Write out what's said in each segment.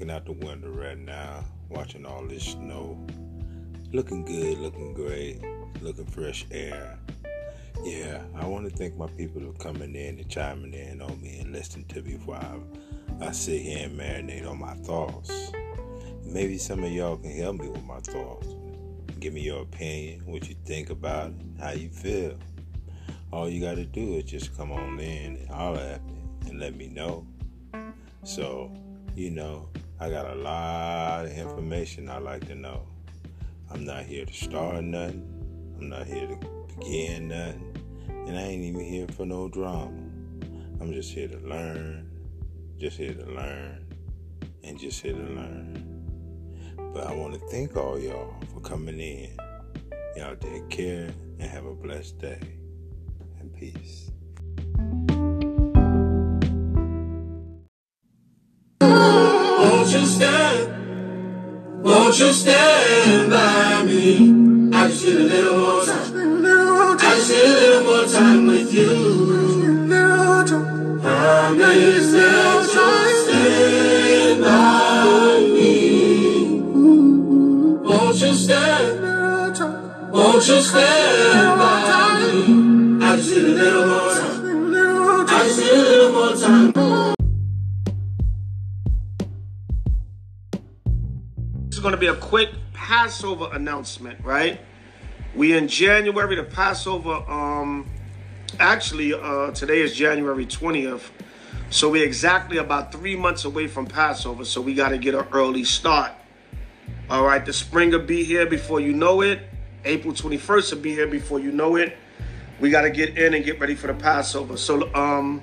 looking out the window right now, watching all this snow. Looking good, looking great, looking fresh air. Yeah, I want to thank my people for coming in and chiming in on me and listening to me while I, I sit here and marinate on my thoughts. Maybe some of y'all can help me with my thoughts. Give me your opinion, what you think about it, how you feel. All you got to do is just come on in and holler at me and let me know. So, you know, I got a lot of information I like to know. I'm not here to start nothing. I'm not here to begin nothing. And I ain't even here for no drama. I'm just here to learn, just here to learn, and just here to learn. But I want to thank all y'all for coming in. Y'all take care and have a blessed day. And peace. Won't you stand? Won't you stand by me? I just need a little more time. I just need a little more time with you. Just stand by me. Won't you stand? Won't you stand by me? I just need a little more is going to be a quick Passover announcement, right? We in January, the Passover, um, actually, uh, today is January 20th. So we're exactly about three months away from Passover. So we got to get an early start. All right, the spring will be here before you know it. April 21st will be here before you know it. We got to get in and get ready for the Passover. So, um,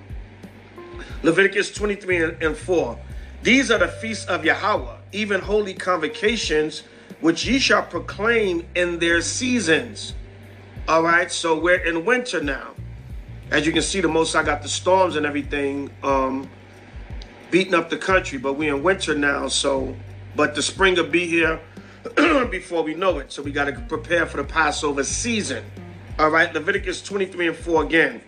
Leviticus 23 and- and 4. These are the feasts of Yahweh, even holy convocations, which ye shall proclaim in their seasons. All right, so we're in winter now. As you can see, the most I got the storms and everything um, beating up the country, but we're in winter now. So, but the spring will be here before we know it. So we got to prepare for the Passover season. All right, Leviticus 23 and 4 again.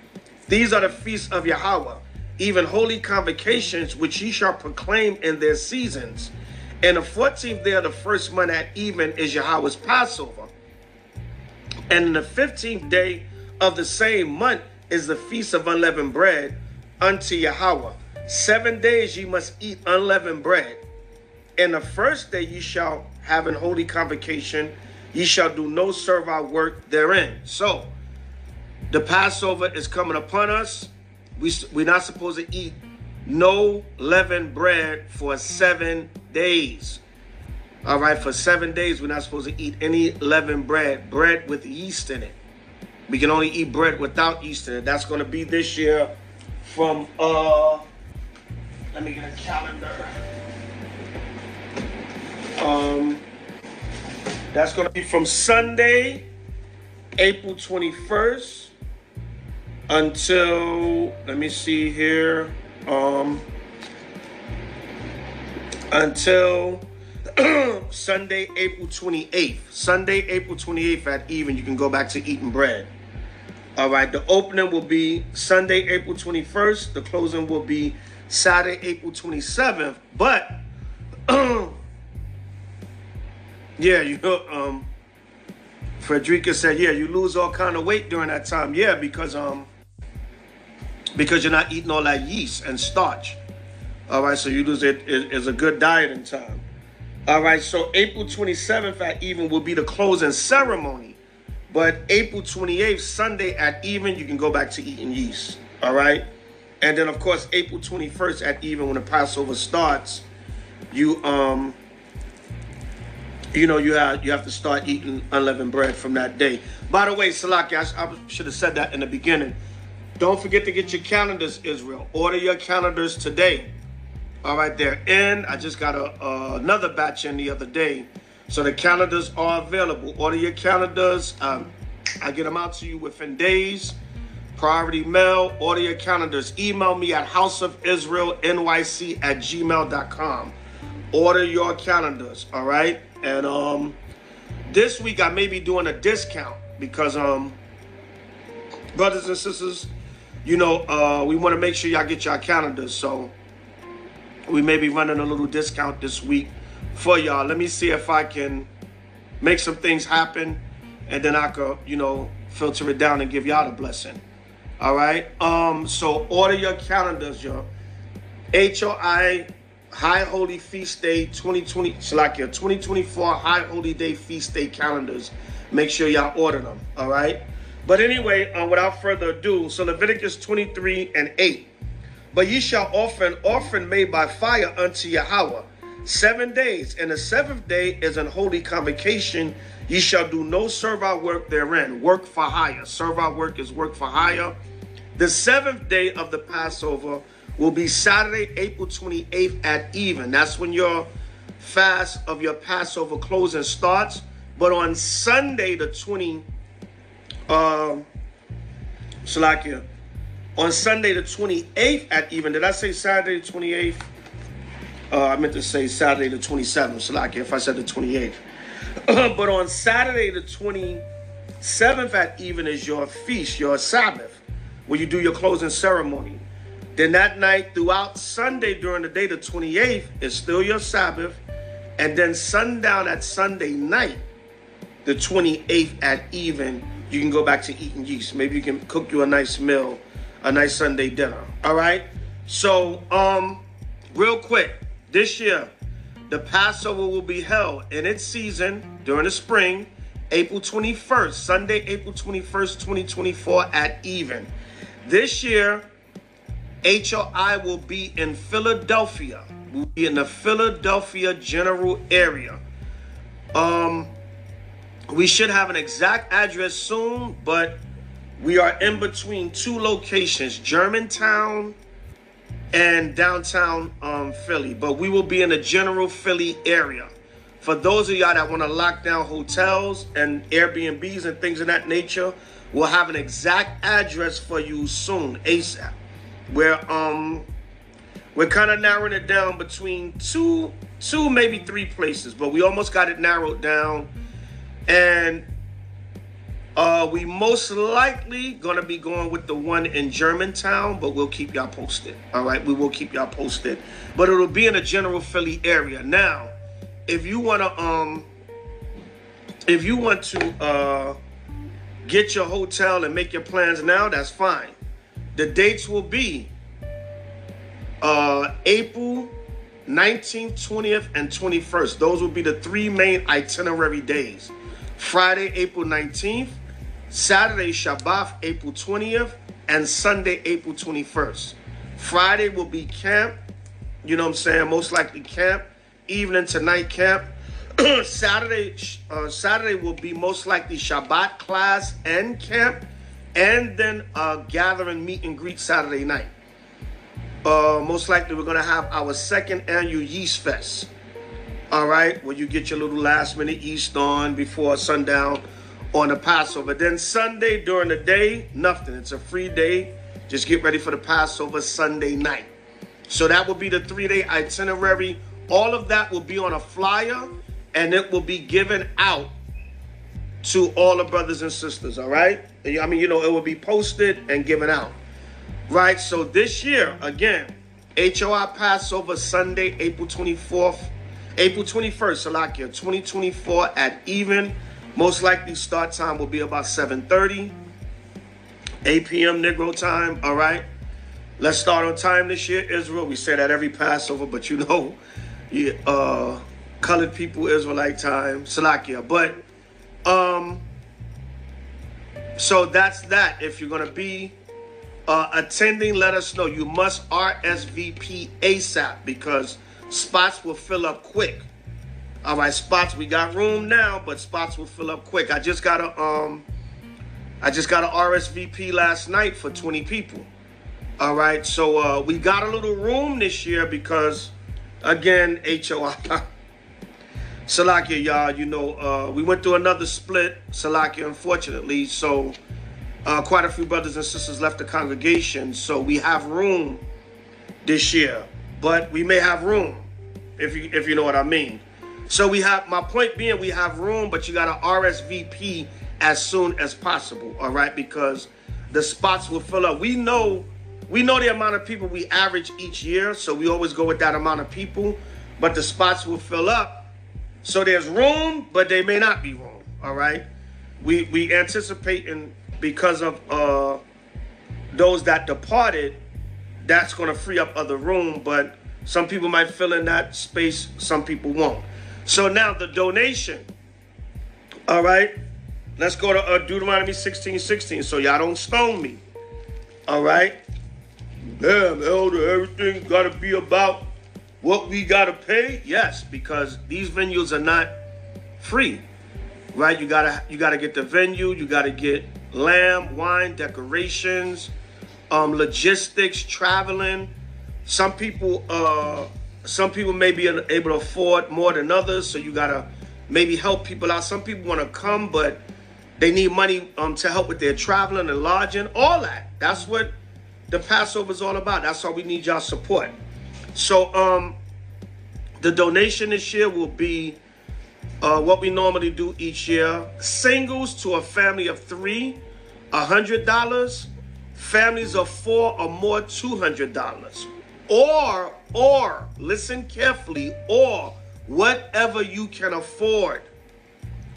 These are the feasts of Yahweh, even holy convocations, which ye shall proclaim in their seasons. And the 14th day of the first month at even is Yahweh's Passover. And the 15th day of the same month is the feast of unleavened bread unto Yahweh. Seven days ye must eat unleavened bread. And the first day ye shall have an holy convocation. Ye shall do no servile work therein. So, the Passover is coming upon us. We, we're not supposed to eat no leavened bread for seven days. All right, for seven days, we're not supposed to eat any leavened bread, bread with yeast in it. We can only eat bread without yeast in it. That's going to be this year from, uh, let me get a calendar. Um, that's going to be from Sunday, April 21st until let me see here um until Sunday April 28th Sunday April 28th at even you can go back to eating bread. All right the opening will be Sunday April 21st the closing will be Saturday April 27th but yeah you know um Frederica said, "Yeah, you lose all kind of weight during that time. Yeah, because um, because you're not eating all that yeast and starch. All right, so you lose it is a good diet in time. All right, so April 27th at even will be the closing ceremony, but April 28th Sunday at even you can go back to eating yeast. All right, and then of course April 21st at even when the Passover starts, you um." you know, you have you have to start eating unleavened bread from that day. By the way, Salaki, I, I should have said that in the beginning. Don't forget to get your calendars, Israel. Order your calendars today. All right, they're in. I just got a, uh, another batch in the other day. So the calendars are available. Order your calendars. Um, I get them out to you within days. Priority mail. Order your calendars. Email me at houseofisraelnyc at gmail.com. Order your calendars, all right? And um this week I may be doing a discount because um brothers and sisters, you know, uh we want to make sure y'all get your calendars. So we may be running a little discount this week for y'all. Let me see if I can make some things happen and then I could, you know, filter it down and give y'all the blessing. All right. Um, so order your calendars, y'all. HOI High Holy Feast Day 2020, it's like your 2024 High Holy Day Feast Day calendars. Make sure y'all order them. All right. But anyway, uh, without further ado, so Leviticus 23 and 8. But ye shall offer an offering made by fire unto Yahweh seven days, and the seventh day is an holy convocation. Ye shall do no servile work therein. Work for hire. Servile work is work for hire. The seventh day of the Passover will be Saturday, April 28th at even. That's when your fast of your Passover closing starts. But on Sunday, the 20, um, Shalakia, on Sunday the 28th at even. Did I say Saturday the 28th? Uh, I meant to say Saturday the 27th. So if I said the 28th. but on Saturday the 27th at even is your feast, your Sabbath, where you do your closing ceremony. Then that night throughout Sunday during the day, the 28th, is still your Sabbath. And then sundown at Sunday night, the 28th at even, you can go back to eating yeast. Maybe you can cook you a nice meal a nice Sunday dinner. All right. So, um, real quick, this year, the Passover will be held in its season during the spring, April 21st, Sunday, April 21st, 2024 at even. This year, HOI will be in Philadelphia. We'll be in the Philadelphia general area. Um, we should have an exact address soon, but we are in between two locations, Germantown and downtown um, Philly. But we will be in the general Philly area. For those of y'all that want to lock down hotels and Airbnbs and things of that nature, we'll have an exact address for you soon, ASAP. Where um we're kind of narrowing it down between two, two maybe three places, but we almost got it narrowed down. And uh, we most likely gonna be going with the one in Germantown, but we'll keep y'all posted. All right, we will keep y'all posted, but it'll be in the general Philly area. Now, if you wanna um, if you want to uh, get your hotel and make your plans now, that's fine. The dates will be uh, April 19th, 20th, and 21st. Those will be the three main itinerary days. Friday, April 19th, Saturday, Shabbat, April 20th, and Sunday, April 21st. Friday will be camp. You know what I'm saying? Most likely camp. Evening to night camp. Saturday, uh, Saturday will be most likely Shabbat class and camp, and then uh, gathering meet and greet Saturday night. Uh, most likely we're gonna have our second annual Yeast Fest. All right, where you get your little last minute East on before sundown on the Passover. Then Sunday during the day, nothing. It's a free day. Just get ready for the Passover Sunday night. So that will be the three day itinerary. All of that will be on a flyer and it will be given out to all the brothers and sisters. All right. I mean, you know, it will be posted and given out. Right. So this year, again, HOI Passover Sunday, April 24th, April 21st, Salakia, 2024 at even. Most likely start time will be about 7.30, 8 p.m. Negro time, all right? Let's start on time this year, Israel. We say that every Passover, but you know, yeah, uh, colored people, Israelite time, Salakia. But, um, so that's that. If you're going to be uh, attending, let us know. You must RSVP ASAP because spots will fill up quick. All right, spots. We got room now, but spots will fill up quick. I just got a um, I just got a RSVP last night for 20 people. All right, so uh, we got a little room this year because, again, HOI. Salakia, y'all, you know, uh, we went through another split, Salakia, unfortunately. So, uh, quite a few brothers and sisters left the congregation. So, we have room this year, but we may have room, if you, if you know what I mean. So we have, my point being, we have room, but you got to RSVP as soon as possible, all right? Because the spots will fill up. We know we know the amount of people we average each year, so we always go with that amount of people. But the spots will fill up, so there's room, but they may not be room. All right, we we anticipating because of uh those that departed, that's going to free up other room, but some people might fill in that space, some people won't. So now the donation. All right. Let's go to uh, Deuteronomy 16 16 so y'all don't stone me. All right. Damn, elder, everything got to be about what we got to pay. Yes, because these venues are not free. Right? You got to you got to get the venue, you got to get lamb, wine, decorations, um logistics, traveling. Some people uh some people may be able to afford more than others, so you got to maybe help people out. Some people want to come but they need money um, to help with their traveling and lodging, all that. That's what the Passover is all about. That's why we need y'all support. So um, the donation this year will be uh, what we normally do each year. Singles to a family of three, $100. Families of four or more, $200. Or, or, listen carefully, or whatever you can afford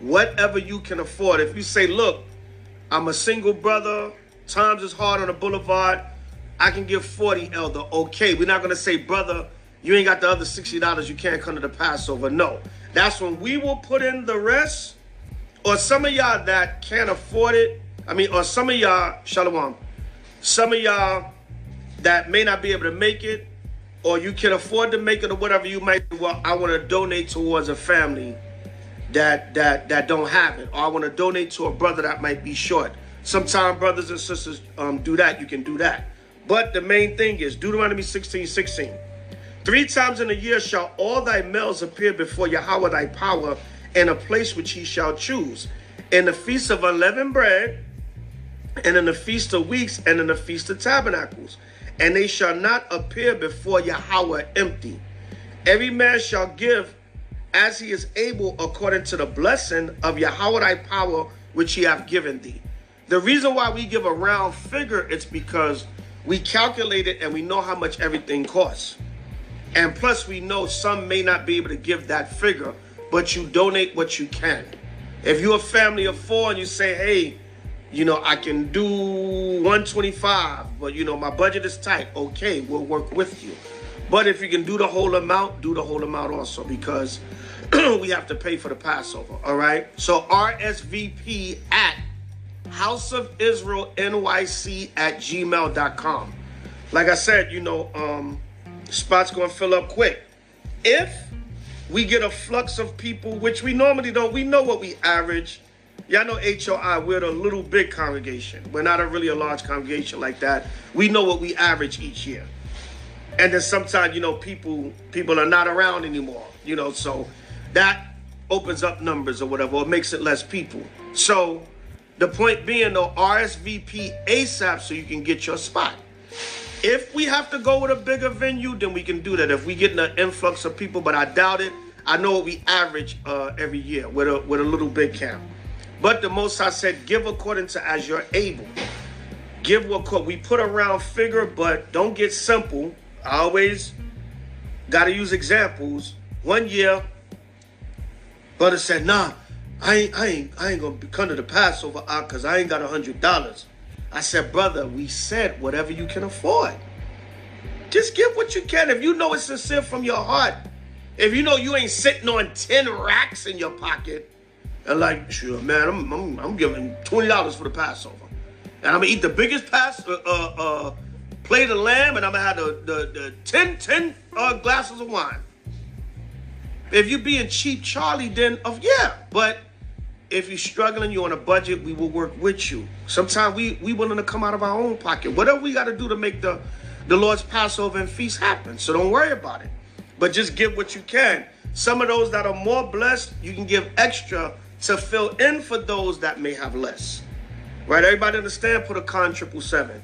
whatever you can afford. If you say, look, I'm a single brother, times is hard on the boulevard, I can give 40 elder. Okay, we're not gonna say, brother, you ain't got the other $60, you can't come to the Passover. No. That's when we will put in the rest. Or some of y'all that can't afford it. I mean, or some of y'all, Shalom, some of y'all that may not be able to make it, or you can afford to make it, or whatever you might, well, I want to donate towards a family that that that don't have it, or I want to donate to a brother that might be short. Sometimes brothers and sisters um, do that. You can do that. But the main thing is Deuteronomy 16, 16. Three times in a year shall all thy males appear before Yahweh thy power in a place which he shall choose. In the feast of unleavened bread, and in the feast of weeks, and in the feast of tabernacles. And they shall not appear before Yahweh empty. Every man shall give as he is able according to the blessing of Yahweh thy power which he hath given thee. The reason why we give a round figure, it's because we calculate it and we know how much everything costs. And plus we know some may not be able to give that figure, but you donate what you can. If you're a family of four and you say, hey, you know, I can do 125, but you know, my budget is tight. Okay, we'll work with you. But if you can do the whole amount, do the whole amount also because we have to pay for the Passover. All right. So RSVP at House of Israel NYC at gmail.com. Like I said, you know, um, spot's gonna fill up quick. If we get a flux of people, which we normally don't, we know what we average. Y'all know HOI, we're a little big congregation. We're not a really a large congregation like that. We know what we average each year. And then sometimes, you know, people people are not around anymore, you know, so that opens up numbers or whatever, or makes it less people. So the point being though, RSVP ASAP so you can get your spot. If we have to go with a bigger venue, then we can do that. If we get an influx of people, but I doubt it. I know what we average uh, every year with a with a little big camp. But the most I said, give according to as you're able. Give what we put a round figure, but don't get simple. I always got to use examples. One year, Brother said, nah, I ain't, I ain't, I ain't gonna come to the Passover uh, because I ain't got a hundred dollars. I said, brother, we said whatever you can afford. Just give what you can. If you know it's sincere from your heart, if you know you ain't sitting on 10 racks in your pocket, and like, sure, man, I'm, I'm, I'm giving $20 for the Passover. And I'm gonna eat the biggest pass, uh, uh, uh, plate of lamb, and I'm gonna have the, the, the 10, 10 uh, glasses of wine. If you're being cheap, Charlie, then of yeah. But if you're struggling, you're on a budget, we will work with you. Sometimes we we willing to come out of our own pocket. Whatever we got to do to make the the Lord's Passover and feast happen. So don't worry about it. But just give what you can. Some of those that are more blessed, you can give extra to fill in for those that may have less. Right? Everybody understand? Put a con triple seven.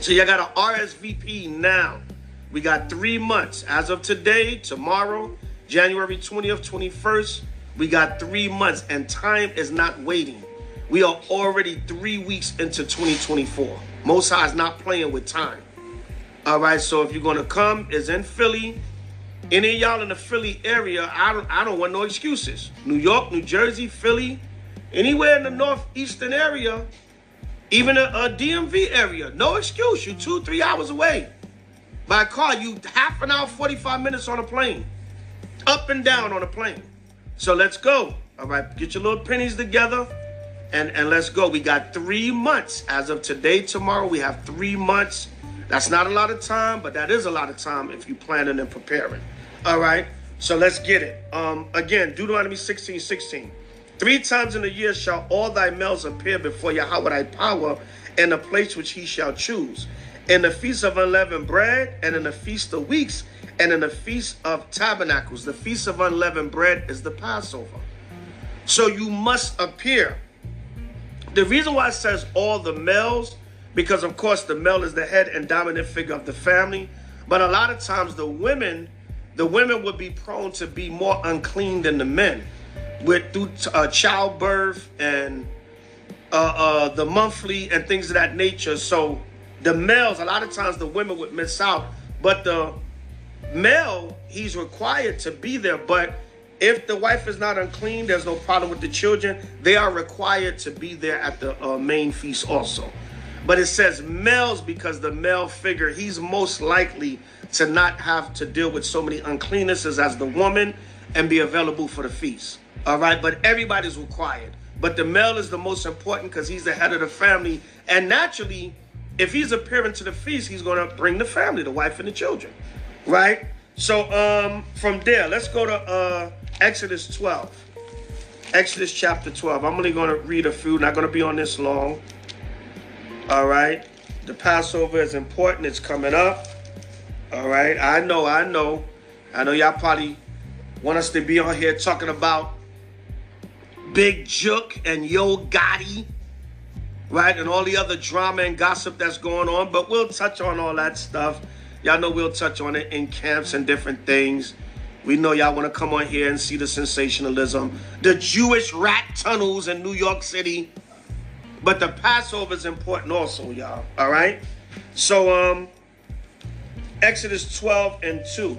So you got an RSVP now. We got three months as of today, tomorrow, January 20th, 21st, we got three months, and time is not waiting. We are already three weeks into 2024. Most High is not playing with time. All right, so if you're gonna come, is in Philly. Any of y'all in the Philly area, I don't I don't want no excuses. New York, New Jersey, Philly, anywhere in the northeastern area, even a, a DMV area, no excuse. You two, three hours away. By car, you half an hour, 45 minutes on a plane. Up and down on a plane. So let's go. All right, get your little pennies together and, and let's go. We got three months. As of today, tomorrow, we have three months. That's not a lot of time, but that is a lot of time if you're planning and preparing. All right, so let's get it. Um, again, Deuteronomy 16, 16. Three times in a year shall all thy males appear before Yahweh thy power in the place which he shall choose. In the feast of unleavened bread, and in the feast of weeks, and in the feast of tabernacles. The feast of unleavened bread is the Passover. So you must appear. The reason why it says all the males, because of course the male is the head and dominant figure of the family. But a lot of times the women, the women would be prone to be more unclean than the men with through uh, childbirth and uh, uh, the monthly and things of that nature. So the males, a lot of times the women would miss out, but the male, he's required to be there. But if the wife is not unclean, there's no problem with the children. They are required to be there at the uh, main feast also. But it says males because the male figure, he's most likely to not have to deal with so many uncleannesses as the woman and be available for the feast. All right, but everybody's required. But the male is the most important because he's the head of the family. And naturally, if he's appearing to the feast, he's going to bring the family, the wife and the children. Right? So um, from there, let's go to uh, Exodus 12. Exodus chapter 12. I'm only going to read a few, not going to be on this long. All right. The Passover is important. It's coming up. All right. I know, I know. I know y'all probably want us to be on here talking about Big Jook and Yo Gotti, right? And all the other drama and gossip that's going on. But we'll touch on all that stuff. Y'all know we'll touch on it in camps and different things. We know y'all want to come on here and see the sensationalism, the Jewish rat tunnels in New York City. But the Passover is important also, y'all. All right? So, um, Exodus 12 and 2,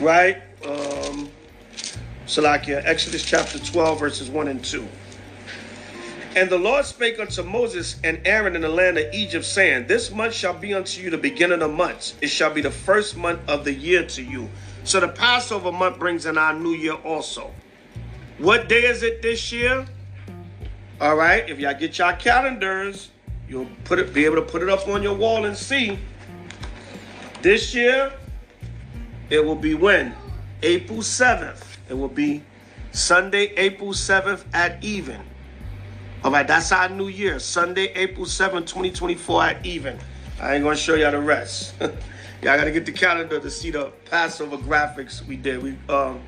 right? Um, Salakia, Exodus chapter 12, verses 1 and 2. And the Lord spake unto Moses and Aaron in the land of Egypt, saying, This month shall be unto you the beginning of months. It shall be the first month of the year to you. So the Passover month brings in our new year also. What day is it this year? All right, if y'all get y'all calendars, you'll put it, be able to put it up on your wall and see. This year, it will be when? April 7th. It will be Sunday, April 7th at even. All right, that's our new year. Sunday, April 7th, 2024 at even. I ain't gonna show y'all the rest. y'all gotta get the calendar to see the Passover graphics we did. We um,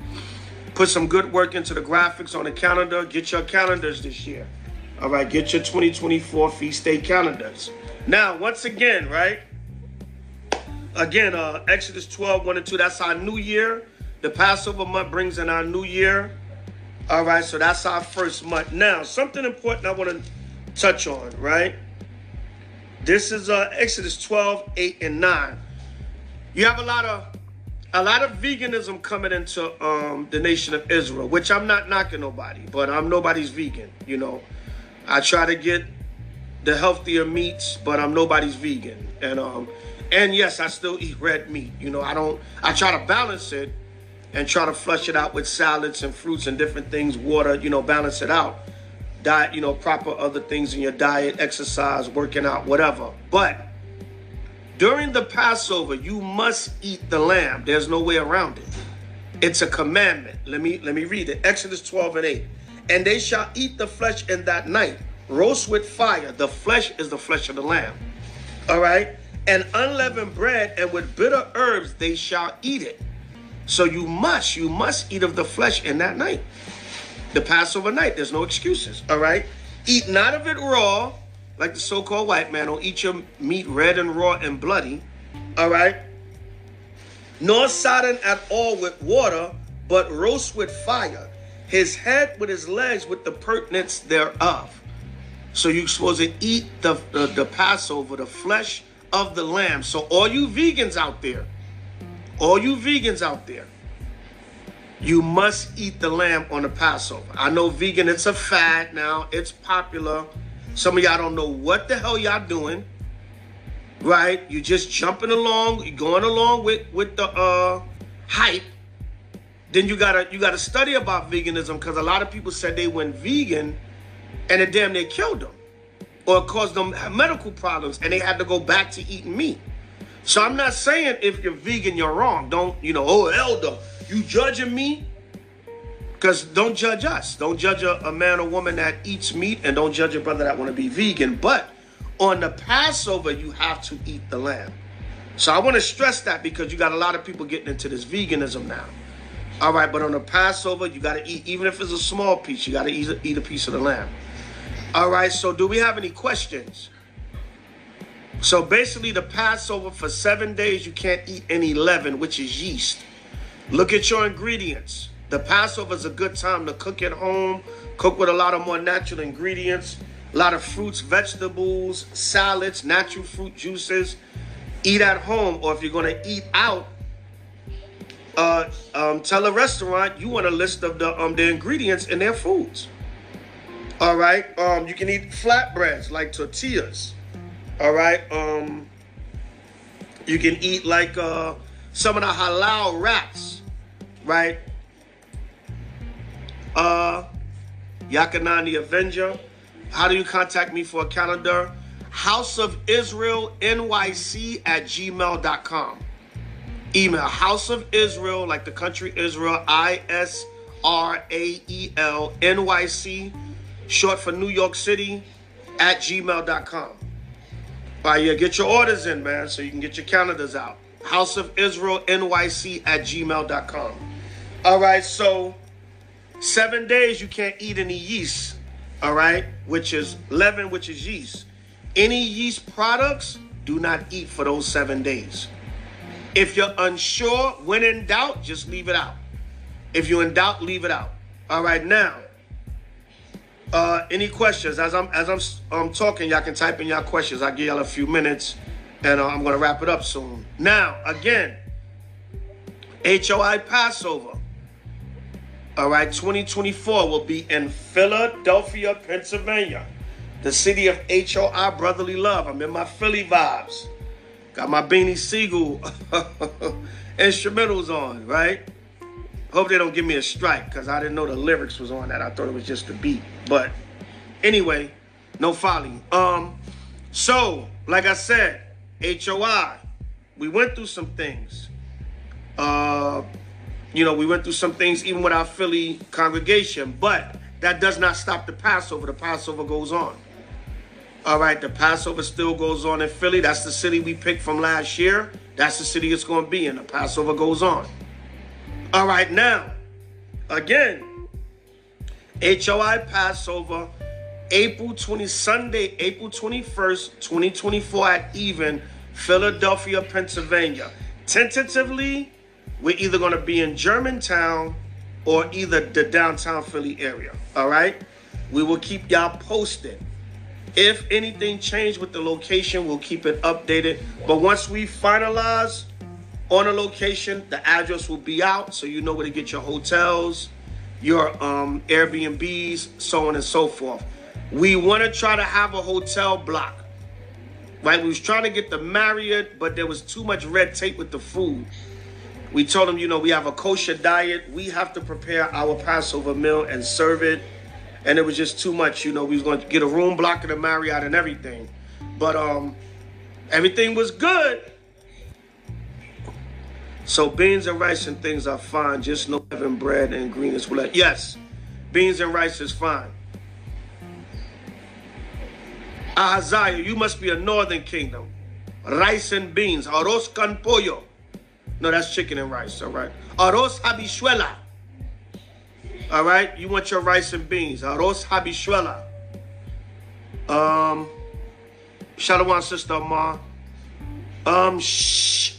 put some good work into the graphics on the calendar. Get your calendars this year. All right, get your 2024 feast day calendars. Now, once again, right? Again, uh, Exodus 12, 1 and 2, that's our new year. The Passover month brings in our new year. All right, so that's our first month. Now, something important I want to touch on, right? This is uh, Exodus 12, 8, and 9. You have a lot of a lot of veganism coming into um, the nation of Israel, which I'm not knocking nobody, but I'm nobody's vegan. You know, I try to get the healthier meats, but I'm nobody's vegan. And um, and yes, I still eat red meat. You know, I don't. I try to balance it and try to flush it out with salads and fruits and different things, water, you know, balance it out. Diet, you know, proper other things in your diet, exercise, working out, whatever. But during the Passover, you must eat the lamb. There's no way around it. It's a commandment. Let me let me read it. Exodus 12 and 8. And they shall eat the flesh in that night, roast with fire. The flesh is the flesh of the lamb. All right? And unleavened bread, and with bitter herbs they shall eat it. So you must, you must eat of the flesh in that night. The Passover night, there's no excuses, all right? Eat not of it raw, like the so-called white man. Don't eat your meat red and raw and bloody, all right? Nor sodden at all with water, but roast with fire. his head with his legs with the purtenance thereof. So you're supposed to eat the, the, the Passover, the flesh of the lamb. So all you vegans out there, all you vegans out there, you must eat the lamb on the Passover. I know vegan, it's a fad now. It's popular. Some of y'all don't know what the hell y'all doing. Right? You just jumping along, you going along with with the uh hype. Then you gotta you gotta study about veganism because a lot of people said they went vegan and it damn near killed them or caused them medical problems and they had to go back to eating meat. So I'm not saying if you're vegan, you're wrong. Don't, you know, oh, elder, you judging me? Because don't judge us. Don't judge a, a, man or woman that eats meat and don't judge a brother that want to be vegan. But on the Passover, you have to eat the lamb. So I want to stress that because you got a lot of people getting into this veganism now. All right, but on the Passover, you got to eat, even if it's a small piece, you got to eat, eat a piece of the lamb. All right, so do we have any questions? So basically, the Passover for seven days, you can't eat any leaven, which is yeast. Look at your ingredients. The Passover is a good time to cook at home, cook with a lot of more natural ingredients, a lot of fruits, vegetables, salads, natural fruit juices. Eat at home, or if you're going to eat out, uh, um, tell a restaurant you want a list of the um, the ingredients in their foods. All right. Um, you can eat flatbreads like tortillas. All right. Um, you can eat like uh, some of the halal wraps, right? Uh, Yakanan the Avenger. How do you contact me for a calendar? House of Israel NYC at gmail.com. Email House of Israel, like the country Israel, I S R A E L N Y C short for New York City, at gmail.com. Right, yeah, get your orders in, man, so you can get your calendars out. House of Israel NYC at gmail.com. All right, so seven days you can't eat any yeast, all right, which is leaven, which is yeast. Any yeast products, do not eat for those seven days. If you're unsure, when in doubt, just leave it out. If you're in doubt, leave it out. All right, now, uh, any questions? As I'm as I'm um, talking, y'all can type in y'all questions. I'll give y'all a few minutes, and uh, I'm gonna wrap it up soon. Now, again, HOI Passover. All right, 2024 will be in Philadelphia, Pennsylvania, the city of HOI Brotherly Love. I'm in my Philly vibes. Got my Beanie Sigel instrumentals on, right? Hope they don't give me a strike because I didn't know the lyrics was on that. I thought it was just the beat. But anyway, no folly. Um, so like I said, HOI, we went through some things. Uh, you know, we went through some things even with our Philly congregation, but that does not stop the Passover. The Passover goes on. All right, the Passover still goes on in Philly. That's the city we picked from last year. That's the city it's going to be in. The Passover goes on. All right, now, again, HOI Passover, April 20, Sunday, April 21st, 2024 at even, Philadelphia, Pennsylvania. Tentatively, we're either going to be in Germantown or either the downtown Philly area. All right? We will keep y'all posted. If anything changed with the location, we'll keep it updated. But once we finalize, on a location. The address will be out so you know where to get your hotels, your um, Airbnbs, so on and so forth. We want to try to have a hotel block. Right? We was trying to get the Marriott, but there was too much red tape with the food. We told them, you know, we have a kosher diet. We have to prepare our Passover meal and serve it. And it was just too much, you know. We was going to get a room block at the Marriott and everything. But um, everything was good. So beans and rice and things are fine. Just no leavened bread and green is what. Yes, beans and rice is fine. Ahaziah, you must be a northern kingdom. Rice and beans. Arroz con pollo. No, that's chicken and rice, all right. Arroz habichuela. All right, you want your rice and beans. Arroz habichuela. Um, Shalom, sister Ma. Um, shh.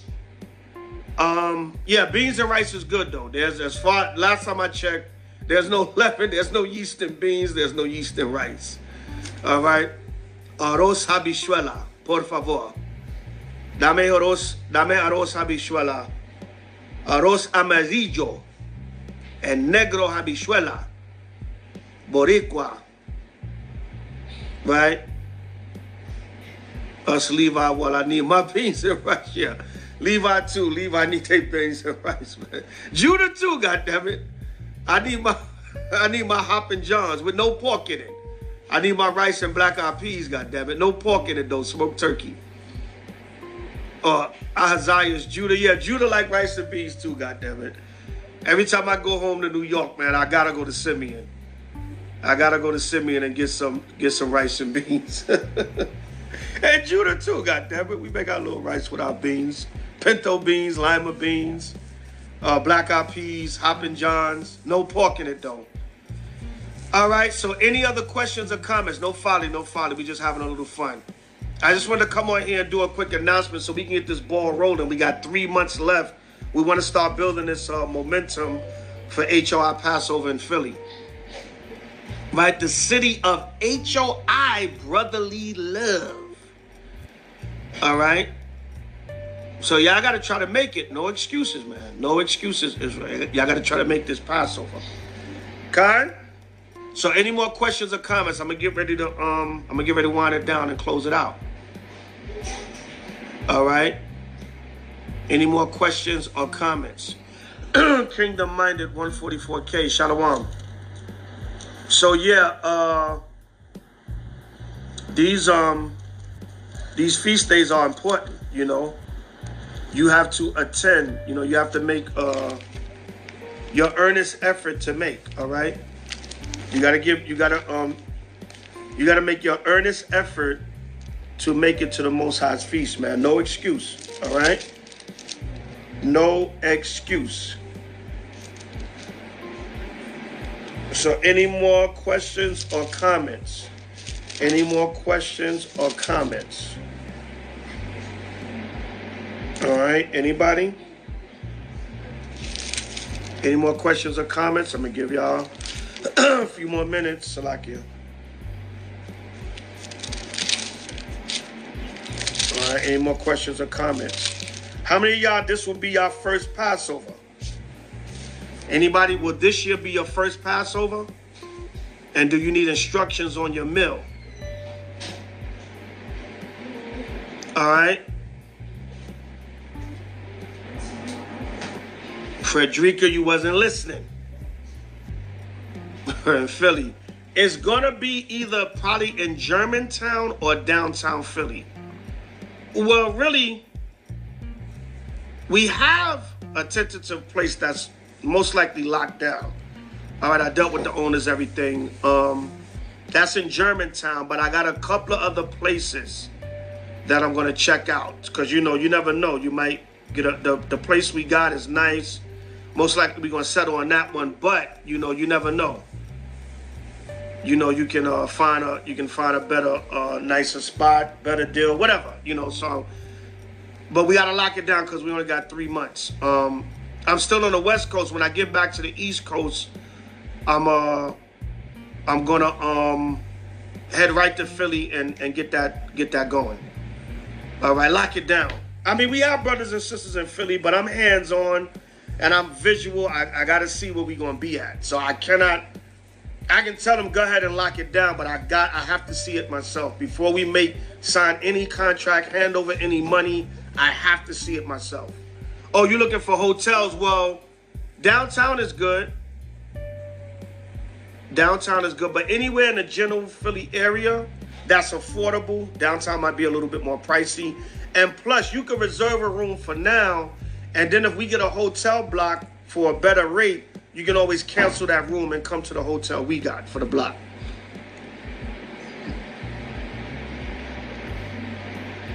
Um, yeah, beans and rice is good though. There's as far last time I checked, There's no leaven, there's no yeast in beans, there's no yeast in rice. All right. Arroz habichuela, por favor. Dame arroz, dame arroz habichuela. Arroz amarillo. And negro habichuela. Boricua. Right? Us Levi, well, I need my beans and rice. Levi too. Levi need their beans and rice, man. Judah too, goddammit. I need my I need my hopping johns with no pork in it. I need my rice and black eyed peas, God damn goddammit. No pork in it though, smoked turkey. Uh Ahaziah's Judah. Yeah, Judah like rice and beans too, God damn goddammit. Every time I go home to New York, man, I gotta go to Simeon. I gotta go to Simeon and get some get some rice and beans. and Judah too, goddammit. We make our little rice with our beans. Pinto beans, lima beans uh, black eyed peas, hoppin' johns. No pork in it though. All right. So any other questions or comments? No folly, no folly. We just having a little fun. I just wanted to come on here and do a quick announcement so we can get this ball rolling. We got three months left. We want to start building this uh, momentum for HOI Passover in Philly. Right, the city of HOI brotherly love. All right. So y'all got to try to make it. No excuses, man. No excuses, Israel. Y'all got to try to make this Passover. Okay? So any more questions or comments? I'm gonna get ready to um I'm gonna get ready to wind it down and close it out. All right. Any more questions or comments? Kingdom minded 144k Shalom. So yeah, uh these um these feast days are important, you know you have to attend. You know, you have to make uh, your earnest effort to make. All right, you gotta give. You gotta um, you gotta make your earnest effort to make it to the Most High's feast, man. No excuse. All right, no excuse. So, any more questions or comments? Any more questions or comments? All right, anybody? Any more questions or comments? I'm gonna give y'all a few more minutes, Salakia. All right, any more questions or comments? How many y'all, this will be your first Passover? Anybody, will this year be your first Passover? And do you need instructions on your meal? All right. Frederica, you wasn't listening. in Philly. It's gonna be either probably in Germantown or downtown Philly. Well, really, we have a tentative place that's most likely locked down. All right, I dealt with the owners, everything. Um, that's in Germantown, but I got a couple of other places that I'm gonna check out because you know you never know. You might get a, the the place we got is nice most likely we're gonna settle on that one. But you know, you never know. You know, you can uh, find a you can find a better, uh, nicer spot, better deal, whatever. You know, so. But we gotta lock it down because we only got three months. Um, I'm still on the West Coast. When I get back to the East Coast, I'm uh, I'm gonna um, head right to Philly and and get that get that going. All right, lock it down. I mean, we have brothers and sisters in Philly, but I'm hands on and I'm visual. I, I got to see where we're going to be at. So I cannot, I can tell them go ahead and lock it down, but I got, I have to see it myself. Before we make, sign any contract, hand over any money, I have to see it myself. Oh, you're looking for hotels? Well, downtown is good. Downtown is good, but anywhere in the general Philly area that's affordable, downtown might be a little bit more pricey. And plus, you can reserve a room for now and then if we get a hotel block for a better rate, you can always cancel that room and come to the hotel we got for the block.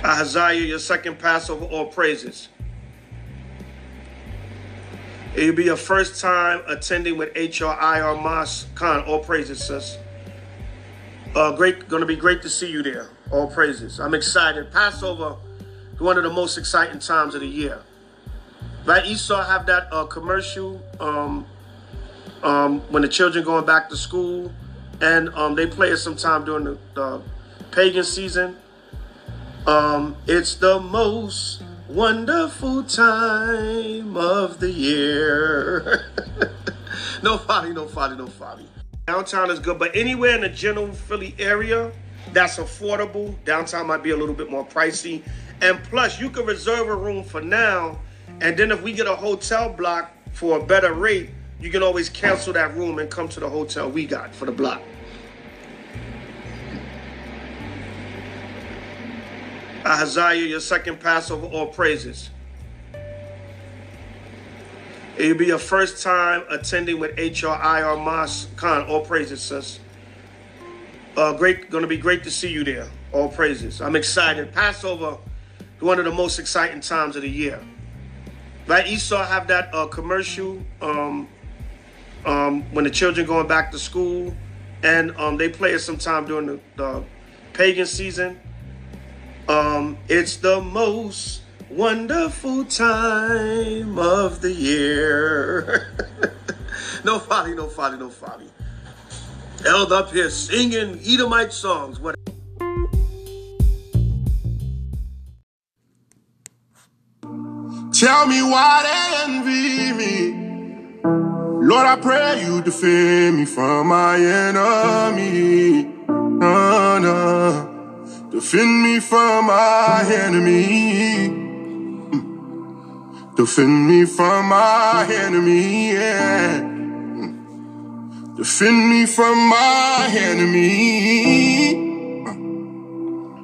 Ahaziah, your second Passover, all praises. It'll be your first time attending with HRI or Mas Khan. All praises, sis. Uh, great, gonna be great to see you there. All praises. I'm excited. Passover, one of the most exciting times of the year. Right, Esau have that uh, commercial. Um, um, when the children going back to school, and um, they play it sometime during the, the pagan season. Um, it's the most wonderful time of the year. no folly, no folly, no folly. Downtown is good, but anywhere in the general Philly area that's affordable, downtown might be a little bit more pricey. And plus, you can reserve a room for now, and then if we get a hotel block for a better rate, you can always cancel that room and come to the hotel we got for the block. Ahaziah, your second Passover, all praises. It'll be your first time attending with HRIR Mosque Khan. All praises, sis. Uh, great, gonna be great to see you there. All praises. I'm excited. Passover, one of the most exciting times of the year. Right, Esau have that uh, commercial um, um, when the children going back to school, and um, they play it sometime during the, the pagan season. Um, it's the most wonderful time of the year. no folly, no folly, no folly. Held up here singing Edomite songs. What? Tell me why they envy me. Lord, I pray you defend me from my enemy. No, no. Defend me from my enemy. Defend me from my enemy, yeah. Defend me from my enemy.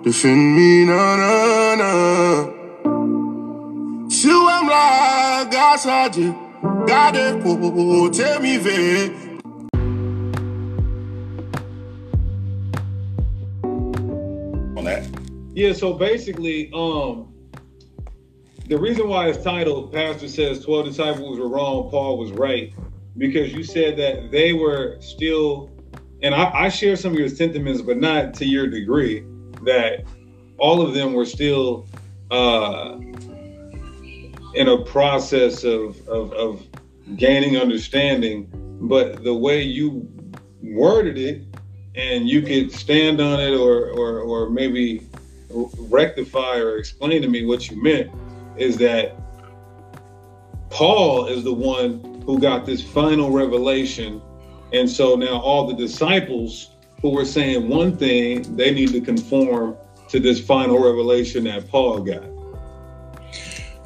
Defend me, no, no, no. Ve On that. Yeah, so basically, um, the reason why it's titled Pastor says 12 disciples were wrong, Paul was right, because you said that they were still, and I, I share some of your sentiments, but not to your degree, that all of them were still uh, in a process of, of, of gaining understanding. But the way you worded it, and you could stand on it or, or, or maybe rectify or explain to me what you meant is that Paul is the one who got this final revelation. And so now all the disciples who were saying one thing, they need to conform to this final revelation that Paul got.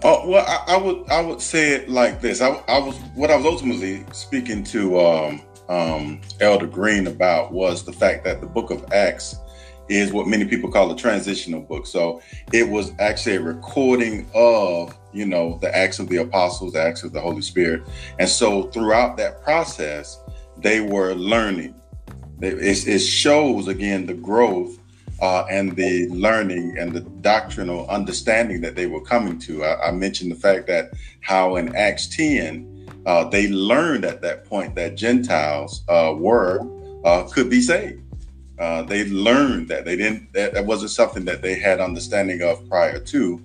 Oh well, I, I would I would say it like this. I, I was what I was ultimately speaking to um, um, Elder Green about was the fact that the Book of Acts is what many people call a transitional book. So it was actually a recording of you know the acts of the apostles, the acts of the Holy Spirit, and so throughout that process, they were learning. It, it shows again the growth uh, and the learning and the doctrinal understanding that they were coming to. I, I mentioned the fact that how in Acts 10, uh, they learned at that point that Gentiles uh, were uh, could be saved. Uh, they learned that they didn't that, that wasn't something that they had understanding of prior to.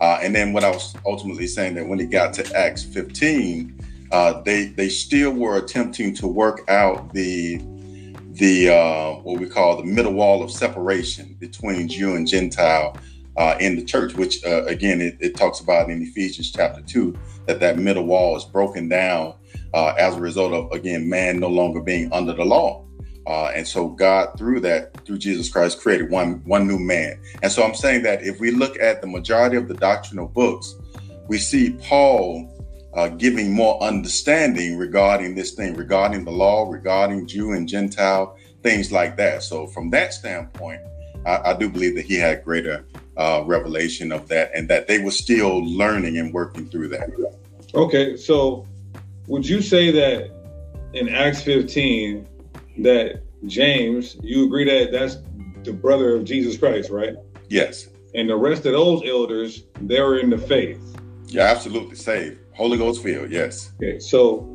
Uh, and then what I was ultimately saying that when it got to Acts 15, they they still were attempting to work out the the uh, what we call the middle wall of separation between Jew and Gentile uh, in the church, which uh, again it, it, talks about in Ephesians chapter two that that middle wall is broken down uh, as a result of again man no longer being under the law, uh, and so God through that through Jesus Christ created one one new man. And so I'm saying that if we look at the majority of the doctrinal books, we see Paul uh, giving more understanding regarding this thing, regarding the law, regarding Jew and Gentile, things like that. So, from that standpoint, I, I do believe that he had greater uh, revelation of that and that they were still learning and working through that. Okay, so would you say that in Acts 15 that James, you agree that that's the brother of Jesus Christ, right? Yes. And the rest of those elders, they were in the faith. Yeah, absolutely saved. Holy Ghost filled, yes. Okay, so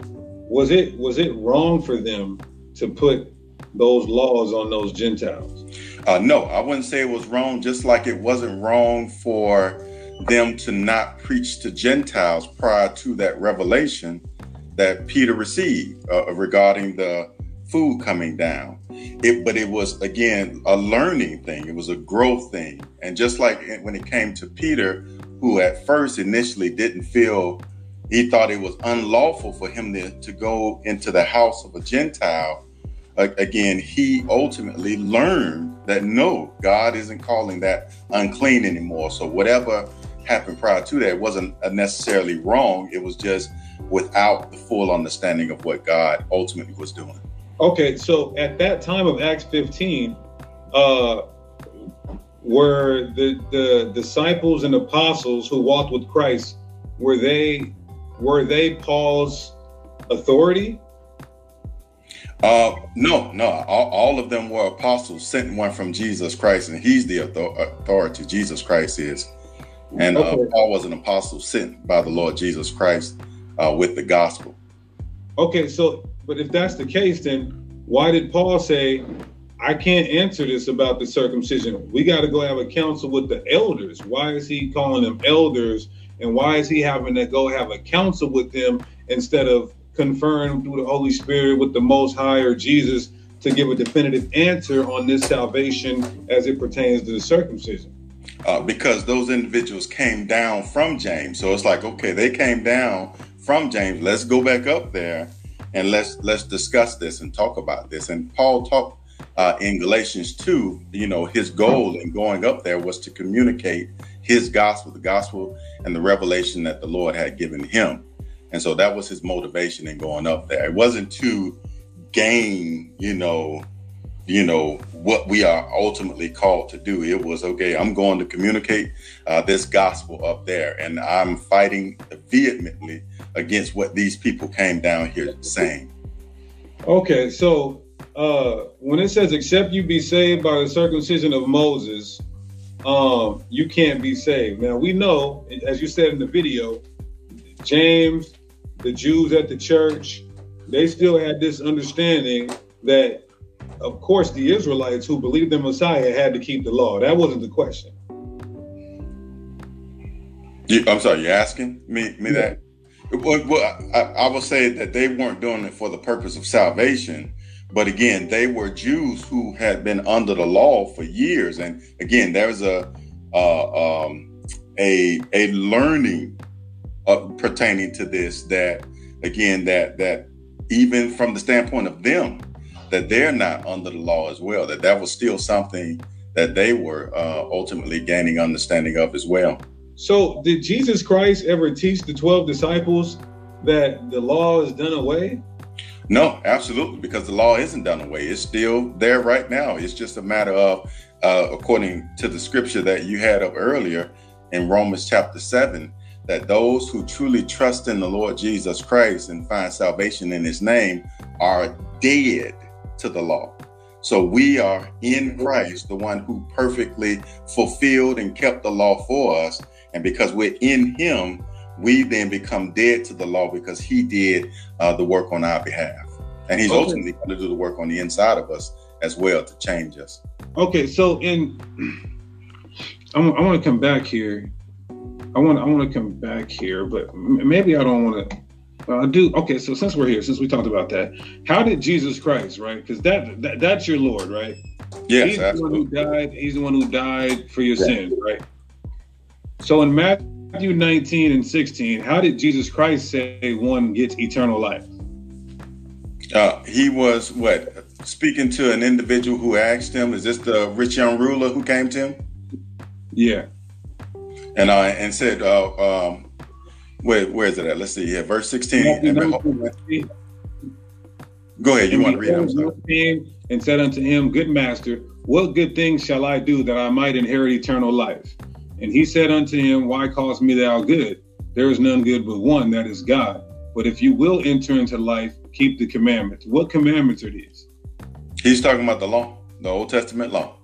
was it was it wrong for them to put those laws on those Gentiles? Uh, no, I wouldn't say it was wrong. Just like it wasn't wrong for them to not preach to Gentiles prior to that revelation, that Peter received uh, regarding the food coming down. It, but it was again a learning thing. It was a growth thing. And just like when it came to Peter, who at first initially didn't feel he thought it was unlawful for him to, to go into the house of a Gentile. again, he ultimately learned that no, God isn't calling that unclean anymore. So whatever happened prior to that wasn't necessarily wrong. It was just without the full understanding of what God ultimately was doing. Okay, so at that time of Acts 15, uh, were the the disciples and apostles who walked with Christ were they were they Paul's authority? Uh, no, no. All, all, of them were apostles, sent one from Jesus Christ, and he's the authority. Jesus Christ is, and uh, okay. uh, Paul was an apostle sent by the Lord Jesus Christ uh, with the gospel. Okay, so but if that's the case, then why did Paul say, I can't answer this about the circumcision. We got to go have a council with the elders. Why is he calling them elders? And why is he having to go have a council with them instead of conferring through the Holy Spirit with the Most High or Jesus to give a definitive answer on this salvation as it pertains to the circumcision? Uh, because those individuals came down from James. So it's like, okay, they came down from James. Let's go back up there and let's let's discuss this and talk about this. And Paul talked uh, in Galatians 2, you know, his goal in going up there was to communicate his gospel, the gospel and the revelation that the Lord had given him. And so that was his motivation in going up there. It wasn't to gain, you know, you know what we are ultimately called to do. It was okay. I'm going to communicate uh, this gospel up there, and I'm fighting vehemently against what these people came down here saying. Okay, so uh, when it says except you be saved by the circumcision of Moses, um, you can't be saved. Now we know, as you said in the video, James, the Jews at the church, they still had this understanding that, of course, the Israelites who believed in Messiah had to keep the law. That wasn't the question. You, I'm sorry, you're asking me me yeah. that. Well, well I, I will say that they weren't doing it for the purpose of salvation but again, they were Jews who had been under the law for years, and again, there's a uh, um, a a learning uh, pertaining to this that again that that even from the standpoint of them that they're not under the law as well that that was still something that they were uh, ultimately gaining understanding of as well. So did jesus christ ever teach the 12 disciples that the law is done away no, absolutely, because the law isn't done away. It's still there right now. It's just a matter of, uh, according to the scripture that you had up earlier in Romans chapter 7, that those who truly trust in the Lord Jesus Christ and find salvation in his name are dead to the law. So we are in Christ, the one who perfectly fulfilled and kept the law for us. And because we're in him, we then become dead to the law because he did uh, the work on our behalf. And he's okay. ultimately going to do the work on the inside of us as well to change us. Okay, so in I want, I to come back here. I want I want to come back here, but maybe I don't want to. I do. Okay, so since we're here, since we talked about that, how did Jesus Christ, right? Because that, that that's your Lord, right? Yes, he's absolutely. the one who died. He's the one who died for your yeah. sins, right? So in Matthew Matthew 19 and 16, how did Jesus Christ say one gets eternal life? Uh, he was what speaking to an individual who asked him, "Is this the rich young ruler who came to him?" Yeah, and uh, and said, uh, um, "Where where is it at? Let's see here, verse 16." And behold, go ahead, you want to read it? And said unto him, "Good master, what good things shall I do that I might inherit eternal life?" And he said unto him, Why callest me thou good? There is none good but one, that is God. But if you will enter into life, keep the commandments. What commandments are these? He's talking about the law, the Old Testament law.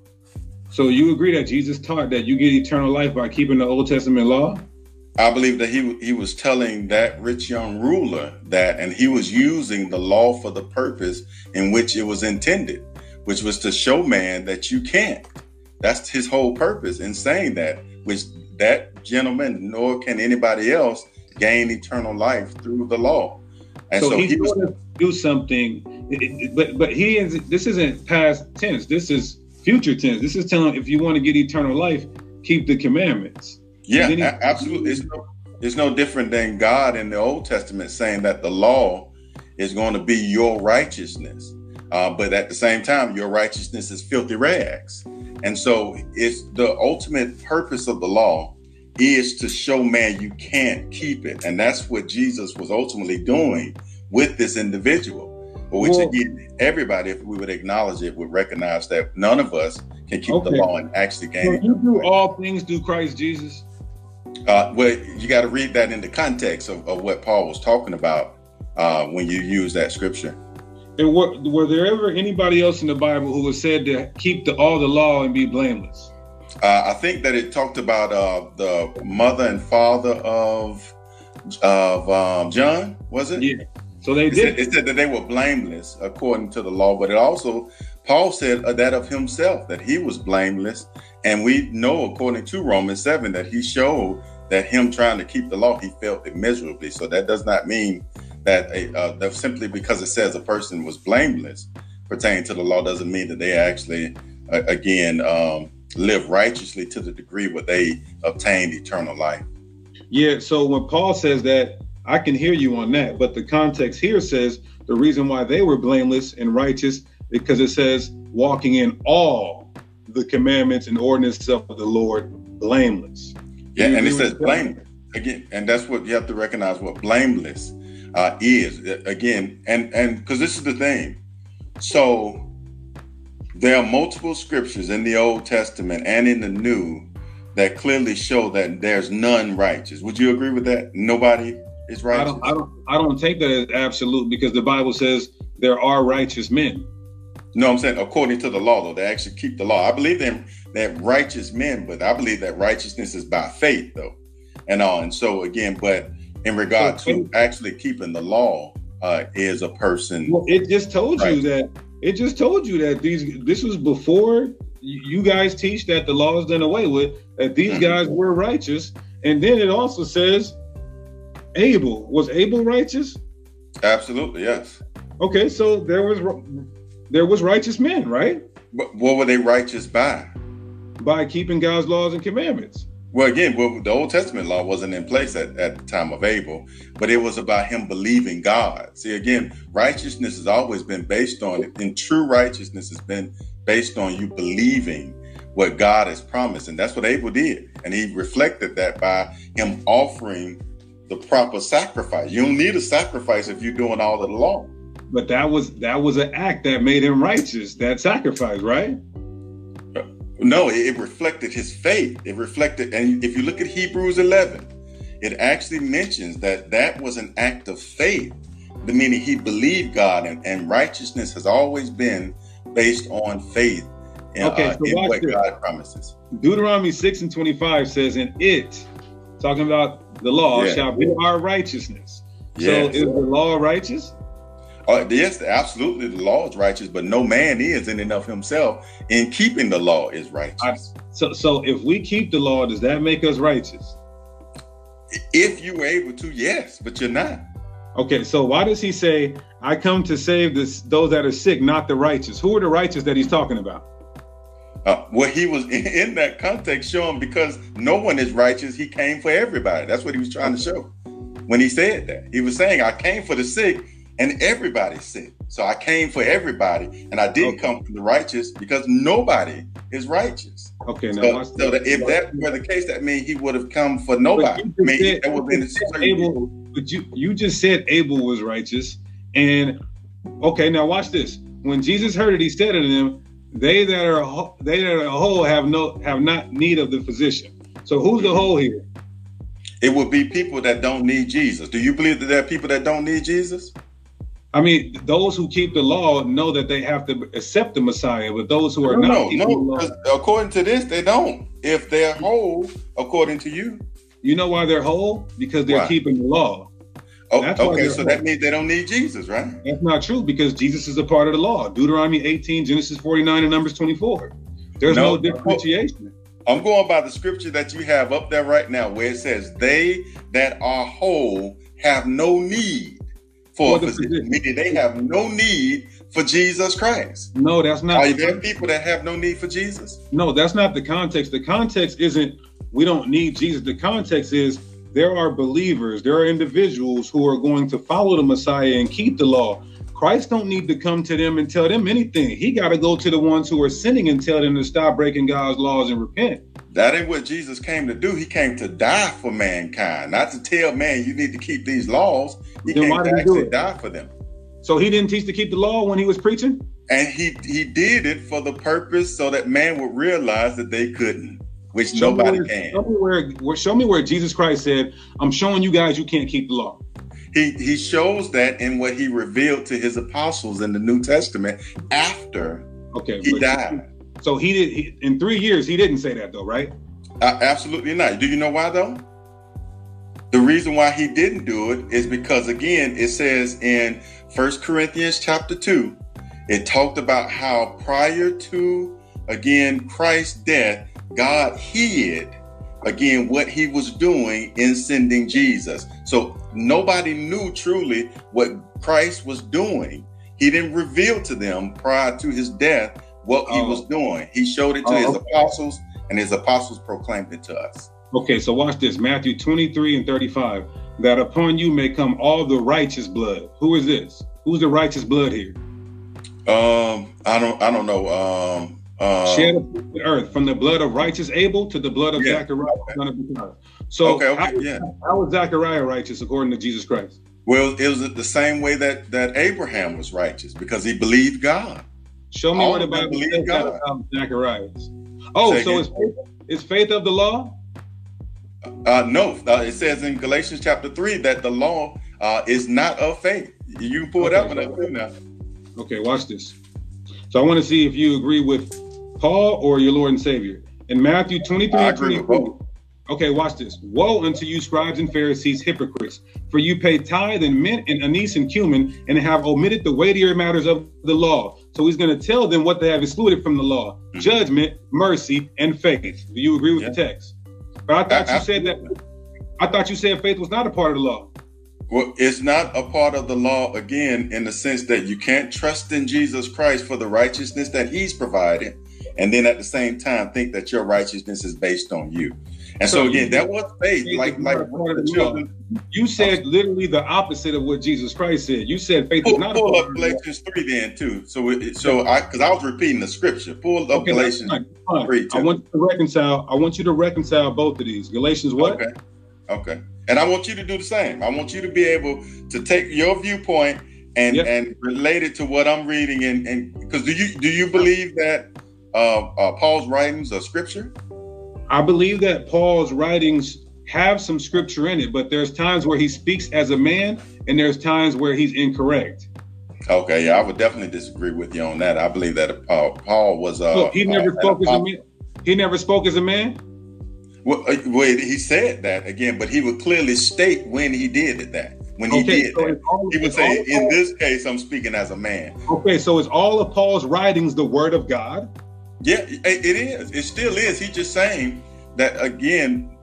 So you agree that Jesus taught that you get eternal life by keeping the Old Testament law? I believe that he he was telling that rich young ruler that, and he was using the law for the purpose in which it was intended, which was to show man that you can't. That's his whole purpose in saying that which that gentleman nor can anybody else gain eternal life through the law. And so, so he, he was to do something, but but he is. This isn't past tense. This is future tense. This is telling if you want to get eternal life, keep the commandments. Yeah, he, absolutely. It's no, it's no different than God in the Old Testament saying that the law is going to be your righteousness. Uh, but at the same time, your righteousness is filthy rags. And so it's the ultimate purpose of the law is to show man you can't keep it. And that's what Jesus was ultimately doing with this individual. But which well, again, everybody, if we would acknowledge it, would recognize that none of us can keep okay. the law and actually gain it. You do all things through Christ Jesus. Uh, well, you got to read that in the context of, of what Paul was talking about uh, when you use that scripture. And were, were there ever anybody else in the Bible who was said to keep the, all the law and be blameless? Uh, I think that it talked about uh, the mother and father of of um, John. Was it? Yeah. So they it did. Said, it said that they were blameless according to the law, but it also Paul said uh, that of himself that he was blameless, and we know according to Romans seven that he showed that him trying to keep the law he felt it miserably. So that does not mean that, a, uh, that simply because it says a person was blameless pertaining to the law doesn't mean that they actually uh, again um, live righteously to the degree where they obtained eternal life. Yeah. So when Paul says that, I can hear you on that, but the context here says the reason why they were blameless and righteous because it says walking in all the commandments and ordinances of the Lord blameless. Yeah, and it says blameless again, and that's what you have to recognize what blameless uh, is again, and and because this is the thing. So there are multiple scriptures in the Old Testament and in the New that clearly show that there's none righteous. Would you agree with that? Nobody is righteous. I don't. I don't. I don't take that as absolute because the Bible says there are righteous men. No, I'm saying according to the law, though, they actually keep the law. I believe them that righteous men, but I believe that righteousness is by faith, though, and all. And so again, but in regard to actually keeping the law uh, is a person. Well, it just told right. you that. It just told you that these. This was before you guys teach that the law is done away with. That these mm-hmm. guys were righteous, and then it also says Abel was Abel righteous. Absolutely, yes. Okay, so there was there was righteous men, right? But what were they righteous by? By keeping God's laws and commandments. Well, again, well, the Old Testament law wasn't in place at, at the time of Abel, but it was about him believing God. See, again, righteousness has always been based on, and true righteousness has been based on you believing what God has promised. And that's what Abel did. And he reflected that by him offering the proper sacrifice. You don't need a sacrifice if you're doing all of the law. But that was that was an act that made him righteous, that sacrifice, right? No, it, reflected his faith. It reflected, and if you look at Hebrews 11, it actually mentions that that was an act of faith, the meaning he believed God, and, and righteousness has always been based on faith in, okay, uh, so in what this. God promises. Deuteronomy 6 and 25 says, "In it, talking about the law, yeah. shall be our righteousness. Yes. So is the law righteous? Uh, yes, absolutely, the law is righteous, but no man is in and of himself in keeping the law is righteous. I, so, so if we keep the law, does that make us righteous? If you were able to, yes, but you're not. Okay, so why does he say, "I come to save this those that are sick, not the righteous"? Who are the righteous that he's talking about? Uh, well, he was in, in that context showing because no one is righteous. He came for everybody. That's what he was trying to show when he said that. He was saying, "I came for the sick." And everybody's sick. So I came for everybody, and I didn't okay. come for the righteous because nobody is righteous. Okay, now so, so that if that were the case, that means he would have come for nobody. I mean, said, that would been Abel, but you you just said Abel was righteous, and okay, now watch this. When Jesus heard it, he said to them, "They that are they that are whole have no have not need of the physician." So who's the whole here? It would be people that don't need Jesus. Do you believe that there are people that don't need Jesus? I mean, those who keep the law know that they have to accept the Messiah, but those who are no, not no, no. According to this, they don't. If they're whole, according to you, you know why they're whole? Because they're why? keeping the law. Oh, okay, so whole. that means they don't need Jesus, right? That's not true because Jesus is a part of the law. Deuteronomy 18, Genesis 49, and Numbers 24. There's no, no differentiation. I'm going by the scripture that you have up there right now, where it says, "They that are whole have no need." For, For a physician, physician. meaning they have no need for Jesus Christ. No, that's not. Are there people that have no need for Jesus? No, that's not the context. The context isn't we don't need Jesus. The context is there are believers, there are individuals who are going to follow the Messiah and keep the law. Christ don't need to come to them and tell them anything. He got to go to the ones who are sinning and tell them to stop breaking God's laws and repent. That ain't what Jesus came to do. He came to die for mankind, not to tell man you need to keep these laws. He Then came to he actually die for them. So he didn't teach to keep the law when he was preaching? And he he did it for the purpose so that man would realize that they couldn't, which Show nobody where- can. Show me where, show me where Jesus Christ said, I'm showing you guys you can't keep the law. He he shows that in what he revealed to his apostles in the New Testament after Okay. he died. So he did he, in three years he didn't say that though, right? Uh, absolutely not. Do you know why though? The reason why he didn't do it is because again, it says in First Corinthians chapter 2, it talked about how prior to again Christ's death, God hid again what he was doing in sending Jesus. So nobody knew truly what Christ was doing. He didn't reveal to them prior to his death what he Oh. was doing. He showed it to Oh, his okay. apostles, and his apostles proclaimed it to us. Okay, so watch this Matthew 23 and 35. That upon you may come all the righteous blood. Who is this? Who's the righteous blood here? Um, I don't, I don't know. Um, uh, Shed upon the earth from the blood of righteous Abel to the blood of Yeah, Zachariah, son of So, okay, okay, how, yeah. how was Zachariah righteous according to Jesus Christ? Well, it was the same way that that Abraham was righteous because he believed God. Show me where the Bible says that about Zacharias. Oh, Say so it's is faith, of the law? Uh, no, uh, it says in Galatians chapter three that the law uh, is not of faith. You can pull it up and Okay. up there now. Okay, watch this. So I want to see if you agree with Paul or your Lord and Savior. In Matthew 23 I and with Okay, watch this. Woe unto you, scribes and Pharisees, hypocrites, for you pay tithe and mint and anise and cumin, and have omitted the weightier matters of the law. So he's going to tell them what they have excluded from the law: Mhm. judgment, mercy, and faith. Do you agree with Yeah. the text? But I thought A- you said that. I thought you said faith was not a part of the law. Well, it's not a part of the law again in the sense that you can't trust in Jesus Christ for the righteousness that He's provided, and then at the same time think that your righteousness is based on you. And so, So again, that was faith, like like part of the children. You said literally the opposite of what Jesus Christ said. You said faith is not pull up. Galatians three then too. So it, so I because I was repeating the scripture. Pull up Okay, Galatians. fine, fine. three, I want you to reconcile. I want you to reconcile both of these. Galatians what? Okay. Okay. And I want you to do the same. I want you to be able to take your viewpoint and Yep. and relate it to what I'm reading and and because do you do you believe that uh, uh Paul's writings are scripture? I believe that Paul's writings have some scripture in it, but there's times where he speaks as a man, and there's times where he's incorrect. Okay, yeah, I would definitely disagree with you on that. I believe that uh, Paul was uh Look, he never uh, spoke as a man. He never spoke as a man. Well, uh, well, he said that again, but he would clearly state when he did it that. When he Okay, did so that. all, He would say, in Paul- this case, I'm speaking as a man. okay, so is all of Paul's writings the word of God? Yeah, it is. It still is. He's just saying that again.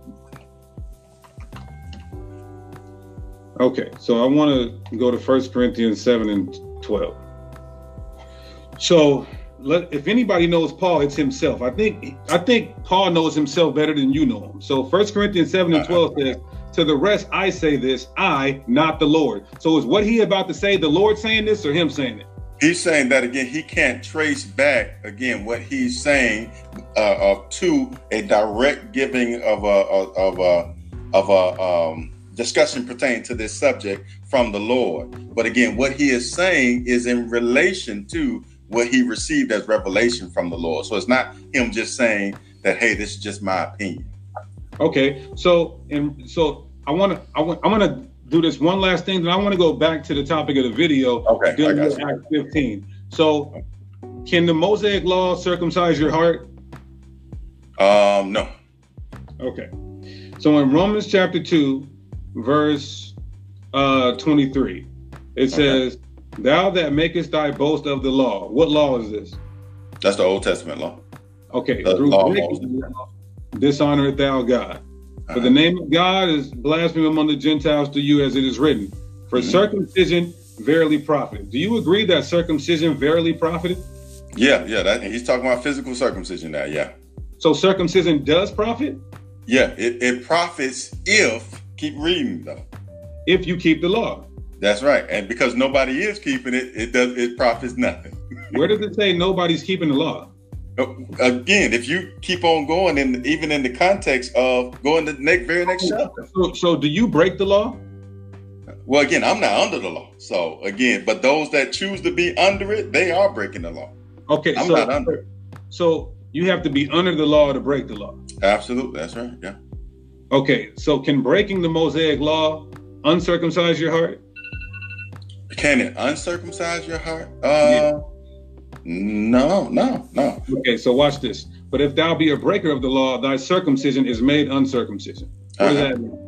Okay, so I want to go to First Corinthians 7 and 12. So let, if anybody knows Paul, it's himself. I think I think Paul knows himself better than you know him. So First Corinthians 7 and 12 says, To the rest I say this, I, not the Lord. So is what he about to say the Lord saying this or him saying it? He's saying that again. He can't trace back again what he's saying uh, uh, to a direct giving of a of a of a um, discussion pertaining to this subject from the Lord. But again, what he is saying is in relation to what he received as revelation from the Lord. So it's not him just saying that, "Hey, this is just my opinion." Okay, so and so I want to I want I want to do this one last thing, then I want to go back to the topic of the video. Okay, dealing with. Acts 15. So, can the Mosaic law circumcise your heart? Um, no. Okay. So in Romans chapter 2, verse uh 23, it says, Thou that makest thy boast of the law. What law is this? That's the Old Testament law. Okay, The through law law, dishonoreth thou God. For the name of God is blasphemy among the Gentiles to you, as it is written. For Mhm. circumcision verily profited. Do you agree that circumcision verily profited? Yeah, yeah. That, he's talking about physical circumcision now. Yeah, So circumcision does profit yeah. It, it profits if keep reading though. if you keep the law. That's right. And because nobody is keeping it, it does it profits nothing. Where does it say nobody's keeping the law? Again, if you keep on going, and even in the context of going to the next, very next chapter. So, so do you break the law? Well, again, I'm not under the law. So again, but those that choose to be under it, they are breaking the law. Okay, I'm so not under. so you have to be under the law to break the law. Absolutely, that's right. Yeah. Okay, so can breaking the Mosaic law uncircumcise your heart? Can it uncircumcise your heart? Uh, Yeah. No, no, no. Okay, so watch this. But if thou be a breaker of the law, thy circumcision is made uncircumcision. What does Uh-huh. that mean?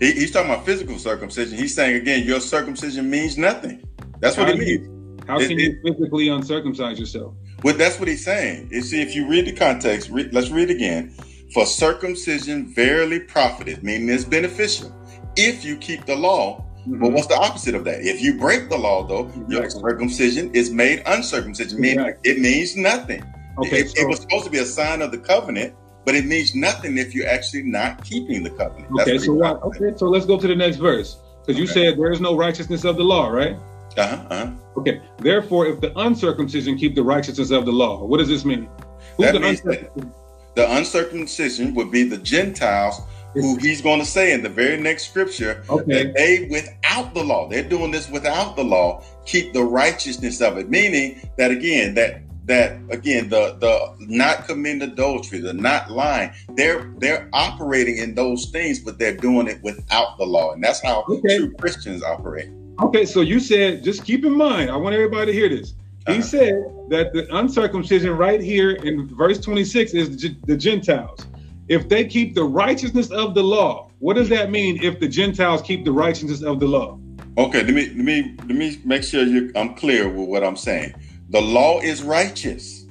He, he's talking about physical circumcision. He's saying again, your circumcision means nothing. That's what How it do you- means. How It- can you physically uncircumcise yourself? Well, that's what he's saying. You see, if you read the context, re- let's read again. For circumcision verily profited, meaning it's beneficial if you keep the law. But what's the opposite of that? If you break the law, though, your circumcision is made uncircumcision, meaning Exactly. it means nothing. Okay, it, so, it was supposed to be a sign of the covenant, but it means nothing if you're actually not keeping the covenant. That's okay, so what? Okay, so let's go to the next verse because you Okay. said there is no righteousness of the law, right? Uh-huh, uh-huh. Okay. Therefore, if the uncircumcision keep the righteousness of the law, what does this mean? Who's That the means uncircumcision? The uncircumcision would be the Gentiles who he's going to say in the very next scripture Okay. that they without the law they're doing this without the law keep the righteousness of it meaning that again that that again the the not committing adultery the not lying they're they're operating in those things but they're doing it without the law and that's how Okay. true christians operate Okay, so you said, just keep in mind, I want everybody to hear this. He Uh-huh. said that the uncircumcision right here in verse 26 is the Gentiles. If they keep the righteousness of the law, what does that mean if the Gentiles keep the righteousness of the law? okay let me let me let me make sure you i'm clear with what i'm saying the law is righteous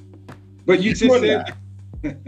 But you just said,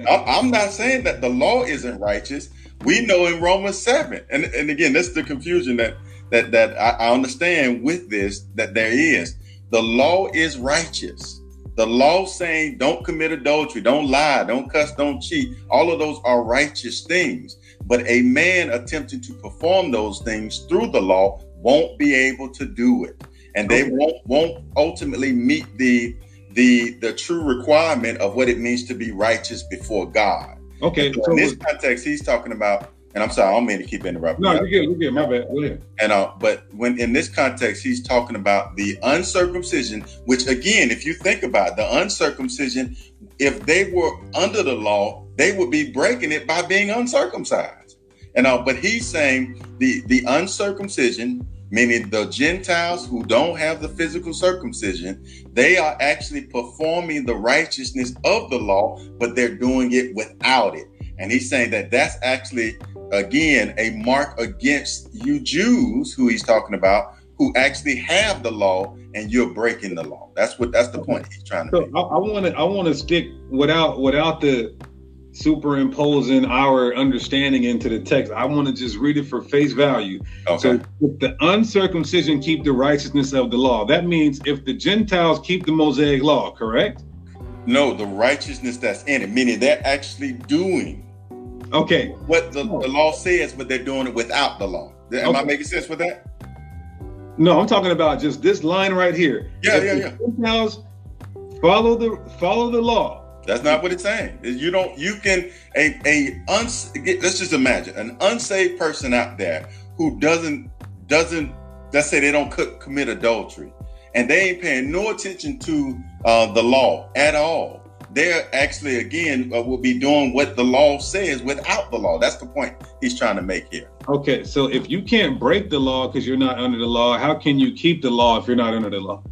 I'm not saying that the law isn't righteous. We know in Romans seven, and and again, that's the confusion that that that I, I understand with this that there is. The law is righteous. The law saying don't commit adultery, don't lie, don't cuss, don't cheat. All of those are righteous things. But a man attempting to perform those things through the law won't be able to do it, and they won't won't ultimately meet the the the true requirement of what it means to be righteous before God. okay, So so in this context, he's talking about, and I'm sorry, I don't mean to keep interrupting. no, you. you're good, you're good, my bad. Go ahead. And uh, but when in this context, he's talking about the uncircumcision, which again, if you think about it, the uncircumcision, if they were under the law, they would be breaking it by being uncircumcised. And uh, but he's saying the the uncircumcision, meaning the Gentiles who don't have the physical circumcision, they are actually performing the righteousness of the law, but they're doing it without it. And he's saying that that's actually again a mark against you Jews who he's talking about who actually have the law and you're breaking the law. That's what that's the point he's trying to So make. I want to I want to stick without without the superimposing our understanding into the text. I want to just read it for face value. Okay. So if the uncircumcision keep the righteousness of the law, that means if the Gentiles keep the Mosaic law, correct? no, the righteousness that's in it, meaning they're actually doing Okay. what the, the law says, but they're doing it without the law. Am I making sense with that? No, I'm talking about just this line right here. Yeah, If yeah, yeah. Gentiles follow the follow the law. That's not what it's saying. You don't. You can a a uns. Let's just imagine an unsaved person out there who doesn't doesn't. Let's say they don't co- commit adultery, and they ain't paying no attention to uh, the law at all. They're actually again uh, will be doing what the law says without the law. That's the point he's trying to make here. Okay, so if you can't break the law because you're not under the law, how can you keep the law if you're not under the law?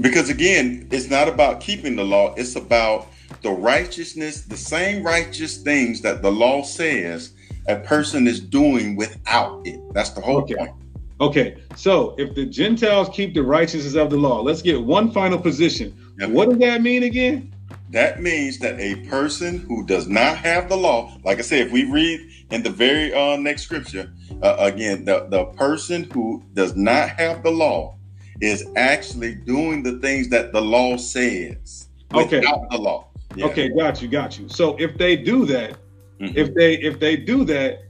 Because again, it's not about keeping the law, it's about the righteousness, the same righteous things that the law says a person is doing without it. That's the whole Okay. point. Okay, so if the Gentiles keep the righteousness of the law, let's get one final position. Yeah. What does that mean again? That means that a person who does not have the law, like I said, if we read in the very uh, next scripture, uh, again, the, the person who does not have the law is actually doing the things that the law says Okay. without the law. Yeah. Okay, got you, got you. So if they do that, Mhm. if they if they do that,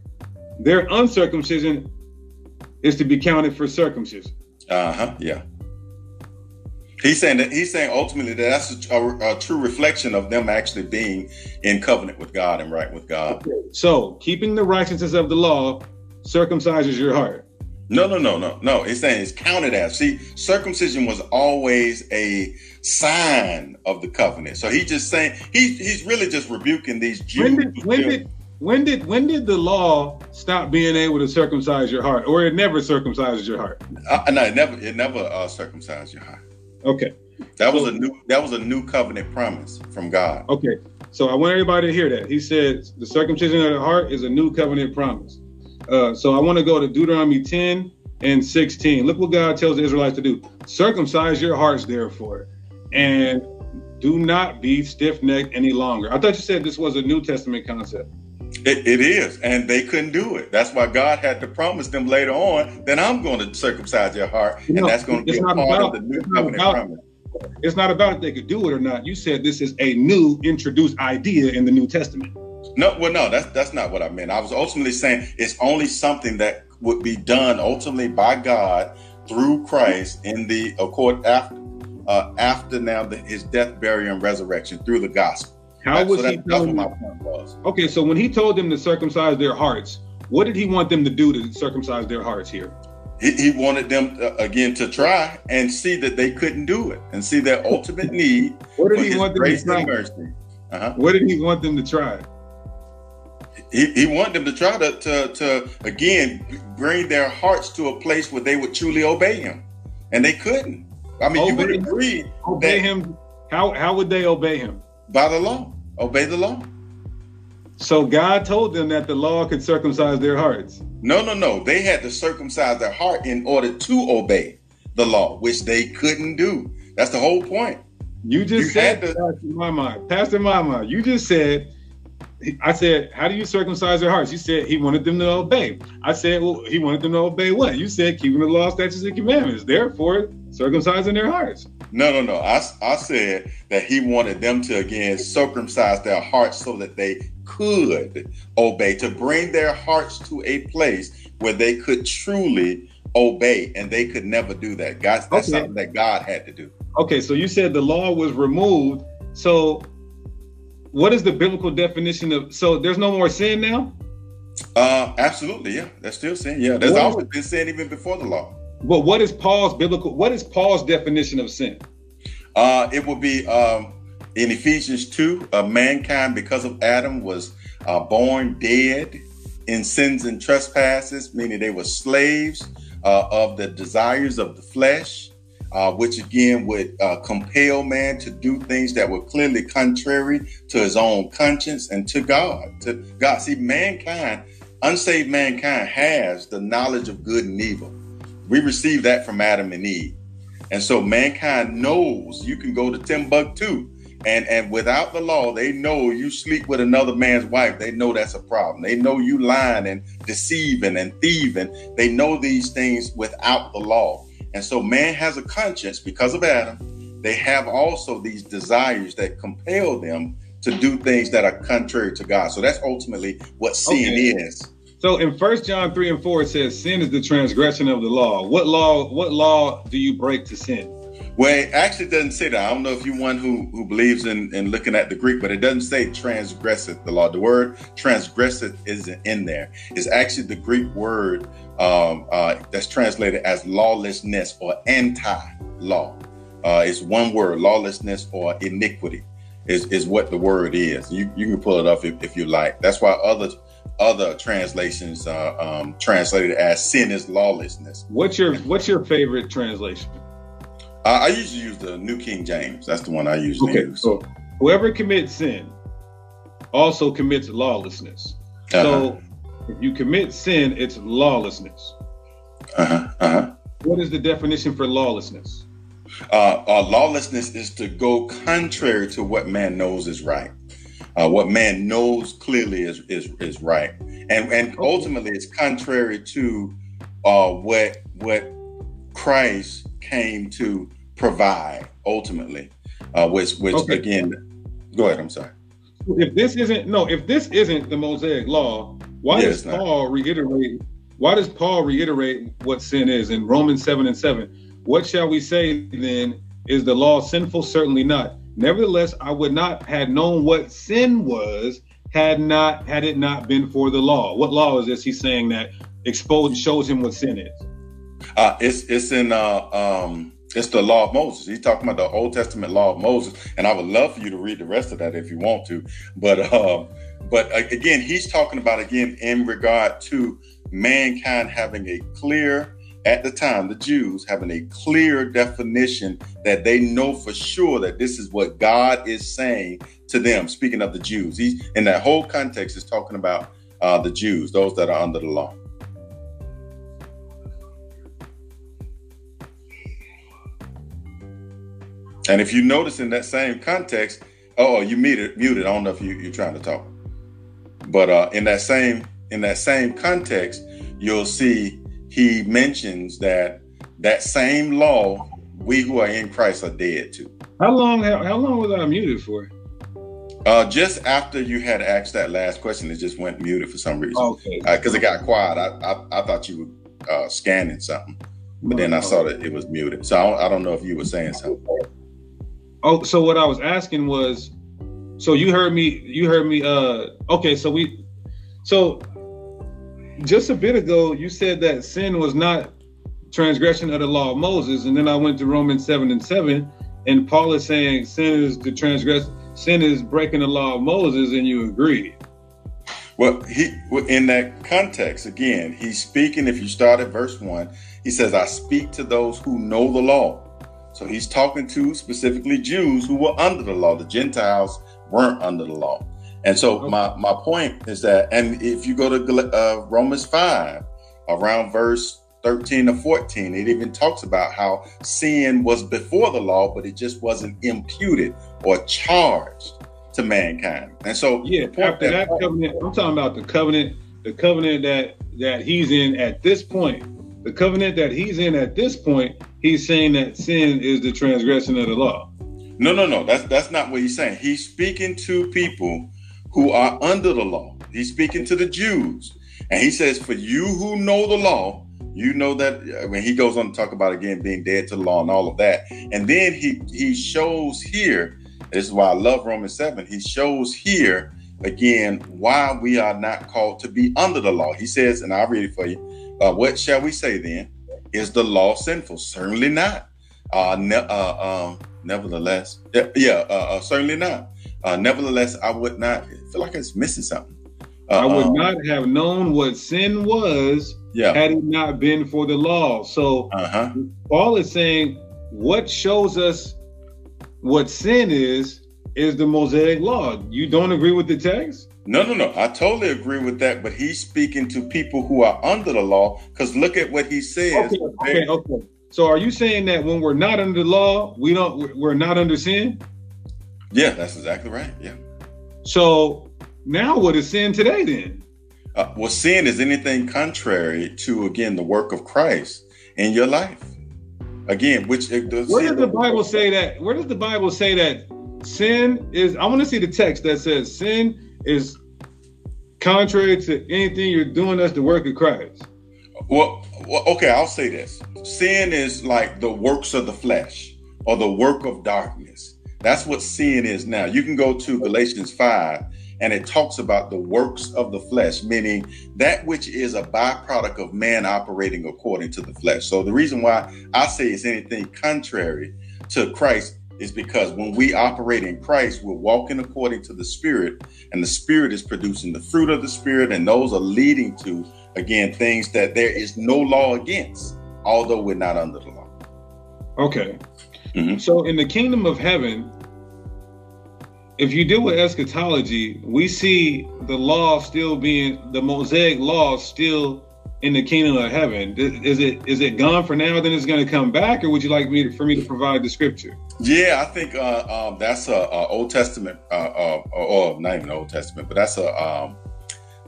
their uncircumcision is to be counted for circumcision. Uh huh. Yeah. He's saying that he's saying ultimately that that's a, a- a true reflection of them actually being in covenant with God and right with God. So keeping the righteousness of the law circumcises your heart. No, no, no, no, no. He's saying it's counted as. See, circumcision was always a sign of the covenant. So he's just saying he he's really just rebuking these Jews. When did when did when did when did the law stop being able to circumcise your heart, or it never circumcises your heart? uh, no, it never it never uh, circumcised your heart. Okay, That was a new that was a new covenant promise from God. okay. So I want everybody to hear that. He said the circumcision of the heart is a new covenant promise. Uh, so I want to go to Deuteronomy 10 and 16. Look what God tells the Israelites to do. Circumcise your hearts, therefore, and do not be stiff necked any longer. I thought you said this was a New Testament concept. It, it is, and they couldn't do it. That's why God had to promise them later on that I'm going to circumcise your heart, and that's going to be part about- of the new covenant about- promise. It's not about if they could do it or not. You said this is a new introduced idea in the New Testament. No, well, no, that's that's not what I meant. I was ultimately saying it's only something that would be done ultimately by God through Christ in the accord after uh, after now the, his death, burial, and resurrection through the gospel. How was so he that, that's what telling them? Okay, so when he told them to circumcise their hearts, what did he want them to do to circumcise their hearts here? He, he wanted them uh, again to try and see that they couldn't do it, and see their ultimate need What did he want them to try? Uh-huh. What did he want them to try? He, he wanted them to try to, to to again bring their hearts to a place where they would truly obey him, and they couldn't. I mean, you would Obey agree Obey that him. How how would they obey him? By the law, obey the law. So God told them that the law could circumcise their hearts. No, no, no. They had to circumcise their heart in order to obey the law, which they couldn't do. That's the whole point. You just You said, to- Pastor Mama, Pastor Mama, you just said, I said, how do you circumcise their hearts? You said he wanted them to obey. I said, well, he wanted them to obey what? You said keeping the law, statutes, and commandments. Therefore, circumcising their hearts. No, no, no. I, I said that he wanted them to again circumcise their hearts so that they could obey, to bring their hearts to a place where they could truly obey, and they could never do that. God, that's Okay. something that God had to do. Okay, so you said the law was removed. So, what is the biblical definition of? So, there's no more sin now. Uh, absolutely, yeah. That's still sin. Yeah, there's always been sin even before the law. But what is Paul's biblical? What is Paul's definition of sin? Uh, it will be um, in Ephesians 2 uh, mankind, because of Adam, was uh, born dead in sins and trespasses, meaning they were slaves uh, of the desires of the flesh, uh, which again would uh, compel man to do things that were clearly contrary to his own conscience and to God. To God, see, mankind, unsaved mankind, has the knowledge of good and evil. We received that from Adam and Eve. And so mankind knows you can go to Timbuktu and and without the law, they know you sleep with another man's wife. They know that's a problem. They know you lying and deceiving and thieving. They know these things without the law. And so man has a conscience because of Adam. They have also these desires that compel them to do things that are contrary to God. So that's ultimately what sin Okay. is. So in First John three and four, it says sin is the transgression of the law. What law? What law do you break to sin? Well, it actually doesn't say that. I don't know if you're one who, who believes in, in looking at the Greek, but it doesn't say transgresseth the law. The word transgresseth isn't in there. It's actually the Greek word um, uh, that's translated as lawlessness or anti-law. Uh, it's one word, lawlessness or iniquity is, is what the word is. You, you can pull it up if, if you like. That's why other other translations uh, um, translated as sin is lawlessness. What's your What's your favorite translation? Uh, I usually use the New King James. That's the one I usually Okay, use. so whoever commits sin also commits lawlessness. Uh-huh. So if you commit sin, it's lawlessness. Uh-huh, uh-huh. What is the definition for lawlessness? Uh, uh, lawlessness is to go contrary to what man knows is right. Uh, what man knows clearly is is, is right, and and ultimately it's contrary to uh, what what Christ came to provide ultimately, uh, which which Okay. again, go ahead. I'm sorry. If this isn't no, if this isn't the Mosaic law, why Yeah, does not. Paul reiterate? Why does Paul reiterate what sin is in Romans seven and seven? What shall we say then? Is the law sinful? Certainly not. Nevertheless, I would not had known what sin was had not had it not been for the law. What law is this? He's saying that exposed shows him what sin is. Uh, it's it's in uh, um, it's the law of Moses. He's talking about the Old Testament law of Moses, and I would love for you to read the rest of that if you want to. But um, but again, he's talking about again in regard to mankind having a clear at the time the Jews having a clear definition that they know for sure that this is what God is saying to them. Speaking of the Jews, he's in that whole context is talking about uh, the Jews, those that are under the law. And if you notice in that same context, oh, you muted, muted. I don't know if you, you're trying to talk, but uh, in that same in that same context, you'll see he mentions that that same law we who are in Christ are dead to. How long? How, how long was I muted for? Uh, just after you had asked that last question, it just went muted for some reason Okay. because it got quiet. I, I I thought you were uh, scanning something, but then I saw that it was muted. So I don't, I don't know if you were saying something. Oh, so what I was asking was, so you heard me, you heard me, uh, okay, so we, so just a bit ago, you said that sin was not transgression of the law of Moses. And then I went to Romans 7 and 7, and Paul is saying sin is the transgress, sin is breaking the law of Moses, and you agree. Well, he in that context again, he's speaking. If you start at verse one, he says, "I speak to those who know the law." So he's talking to specifically Jews who were under the law. The Gentiles weren't under the law. And so my my point is that, and if you go to uh, Romans five, around verse thirteen to fourteen, it even talks about how sin was before the law, but it just wasn't imputed or charged to mankind. And so Yeah, after that covenant, I'm talking about the covenant, the covenant that that he's in at this point. The covenant that he's in at this point, he's saying that sin is the transgression of the law. No, no, no. That's that's not what he's saying. He's speaking to people who are under the law. He's speaking to the Jews, and he says, "For you who know the law, you know that." When he goes on to talk about again being dead to the law and all of that, and then he he shows here. This is why I love Romans seven. He shows here again why we are not called to be under the law. He says, and I'll read it for you. Uh, what shall we say then? Is the law sinful? Certainly not. Uh, ne- uh, um, nevertheless, yeah, yeah uh, uh, certainly not. Uh, nevertheless, I would not feel like it's missing something. Uh, I would um, not have known what sin was Yeah. had it not been for the law. So Uh huh. Paul is saying what shows us what sin is is the Mosaic law. You don't agree with the text? No, no, no. I totally agree with that. But he's speaking to people who are under the law because look at what he says. Okay, okay, okay. So are you saying that when we're not under the law, we don't we're not under sin? Yeah, that's exactly right. Yeah. So now what is sin today then? Uh, well, sin is anything contrary to again the work of Christ in your life. Again, which it does. Where does the Bible say that? Where does the Bible say that sin is? I want to see the text that says sin is contrary to anything you're doing that's the work of Christ. Well, well, okay, I'll say this. Sin is like the works of the flesh or the work of darkness. That's what sin is now. You can go to Galatians 5 and it talks about the works of the flesh, meaning that which is a byproduct of man operating according to the flesh. So the reason why I say it's anything contrary to Christ is because when we operate in Christ, we're walking according to the Spirit, and the Spirit is producing the fruit of the Spirit, and those are leading to, again, things that there is no law against, although we're not under the law. Okay. Mhm. So in the kingdom of heaven, if you deal with eschatology, we see the law still being the Mosaic law still in the kingdom of heaven. Is it is it gone for now? Then it's going to come back, or would you like me to, for me to provide the scripture? Yeah, I think uh, um, that's a, a Old Testament, uh, uh, or, not even Old Testament, but that's a um,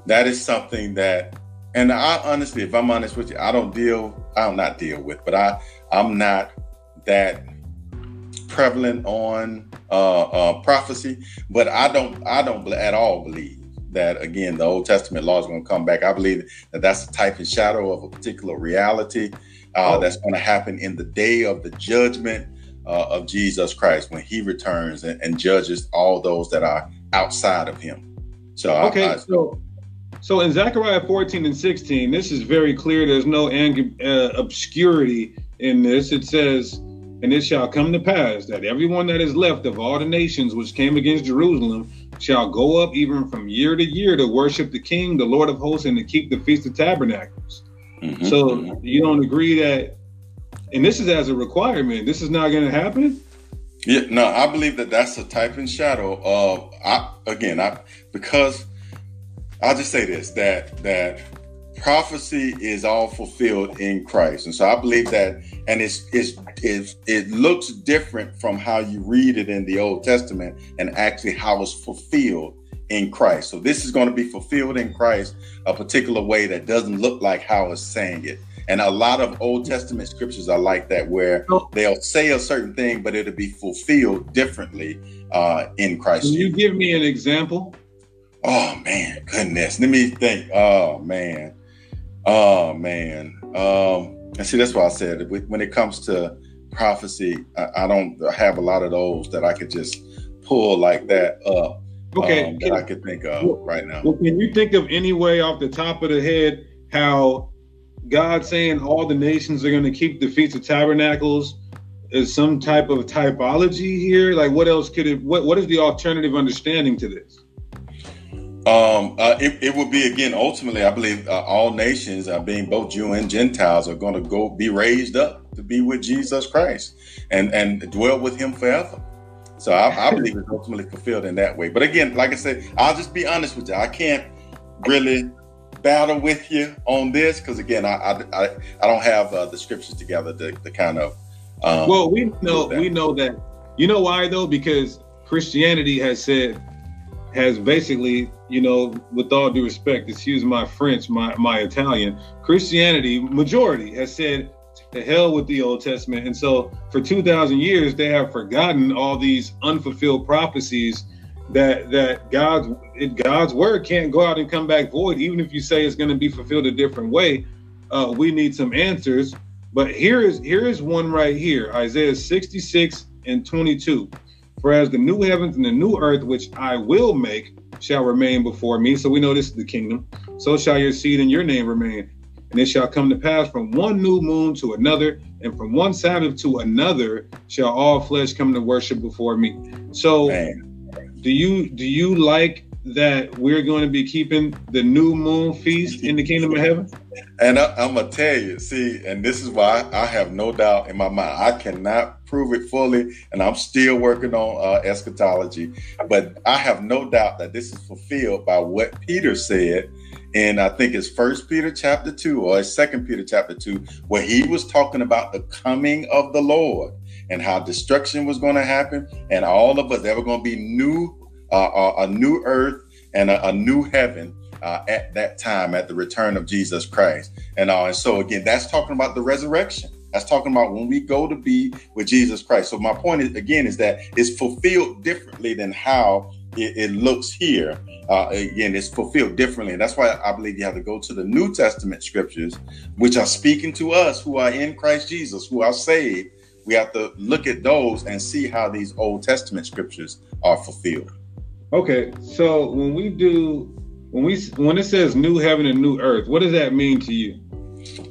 that is something that, and I honestly, if I'm honest with you, I don't deal, I don't not deal with, but I I'm not that prevalent on uh, uh, prophecy, but I don't I don't at all believe that again the Old Testament law is going to come back. I believe that that's a type and shadow of a particular reality uh, oh. that's going to happen in the day of the judgment uh, of Jesus Christ when He returns and, and, judges all those that are outside of Him. So okay, I, I, so so in Zechariah 14 and 16, this is very clear. There's no uh, obscurity in this. It says, "And it shall come to pass that everyone that is left of all the nations which came against Jerusalem." shall go up even from year to year to worship the King, the Lord of hosts, and to keep the Feast of Tabernacles. Mm-hmm. So mm-hmm. you don't agree that, and this is as a requirement. This is not going to happen. Yeah, no, I believe that that's a type and shadow of. I again, I because I'll just say this that that prophecy is all fulfilled in Christ, and so I believe that, and it's it's, it's it looks different from how you read it in the Old Testament, and actually how it's fulfilled in Christ. So this is going to be fulfilled in Christ a particular way that doesn't look like how it's saying it. And a lot of Old Testament scriptures are like that, where they'll say a certain thing, but it'll be fulfilled differently uh, in Christ. Can you give me an example? Oh man, goodness. Let me think. Oh man. Oh man. Um, and see, that's why I said when it comes to prophecy, I, I, don't have a lot of those that I could just pull like that up. Okay, um, that I could think of well, right now. Well, can you think of any way off the top of the head how God saying all the nations are going to keep the feast of tabernacles is some type of typology here? Like, what else could it? What What is the alternative understanding to this? Um, uh, it, it would be again ultimately, I believe uh, all nations, uh, being both Jew and Gentiles, are going to go be raised up to be with Jesus Christ and and dwell with Him forever. So I, I believe it's ultimately fulfilled in that way. But again, like I said, I'll just be honest with you. I can't really battle with you on this because again, I I, I, I don't have uh, the scriptures together to, to kind of. Um, well, we know we know that. You know why though? Because Christianity has said has basically, you know, with all due respect, excuse my French, my, my Italian, Christianity, majority has said to hell with the Old Testament. And so for 2,000 years, they have forgotten all these unfulfilled prophecies that that God's God's word can't go out and come back void, even if you say it's going to be fulfilled a different way. Uh, we need some answers. But here is here is one right here, Isaiah 66 and 22. For as the new heavens and the new earth, which I will make, shall remain before me. So we know this is the kingdom. So shall your seed and your name remain. And it shall come to pass from one new moon to another, and from one Sabbath to another shall all flesh come to worship before me. So Man. do you do you like that we're going to be keeping the new moon feast in the kingdom of heaven? And I, am gonna tell you, see, and this is why I have no doubt in my mind. I cannot prove it fully, and I'm still working on uh, eschatology. But I have no doubt that this is fulfilled by what Peter said And I think it's First Peter chapter two or Second Peter chapter two, where he was talking about the coming of the Lord and how destruction was going to happen, and all of us there were going to be new a new earth and a, a new heaven uh, at that time at the return of Jesus Christ. And, uh, and so, again, that's talking about the resurrection. That's talking about when we go to be with Jesus Christ. So, my point is, again, is that it's fulfilled differently than how it, it looks here. Uh, again, it's fulfilled differently. And that's why I believe you have to go to the New Testament scriptures, which are speaking to us who are in Christ Jesus, who are saved. We have to look at those and see how these Old Testament scriptures are fulfilled. Okay, so when we do when we when it says new heaven and new earth, what does that mean to you?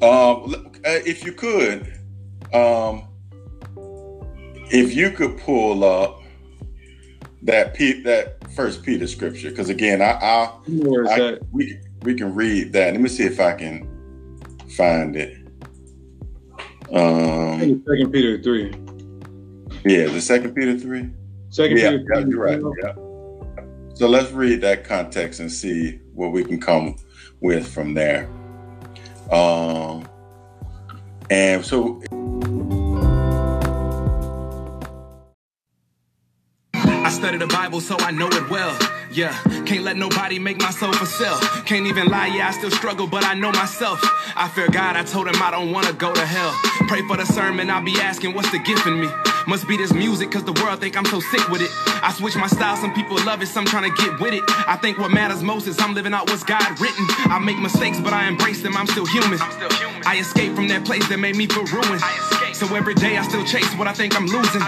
Um, uh, if you could, um, if you could pull up that P, that First Peter scripture, because again, I, I, I we we can read that. Let me see if I can find it. Um, Second Peter three. Yeah, the Second Peter three. Second yeah, Peter. Yeah, you're right. Yeah. So let's read that context and see what we can come with from there. Um, and so. I study the Bible, so I know it well. Yeah, can't let nobody make my soul for sale. Can't even lie, yeah, I still struggle, but I know myself. I fear God, I told him I don't wanna go to hell. Pray for the sermon, I'll be asking what's the gift in me. Must be this music, cause the world think I'm so sick with it. I switch my style, some people love it, some trying to get with it. I think what matters most is I'm living out what's God written. I make mistakes, but I embrace them, I'm still human. I'm still human. I escape from that place that made me feel ruined. So every day I still chase what I think I'm losing.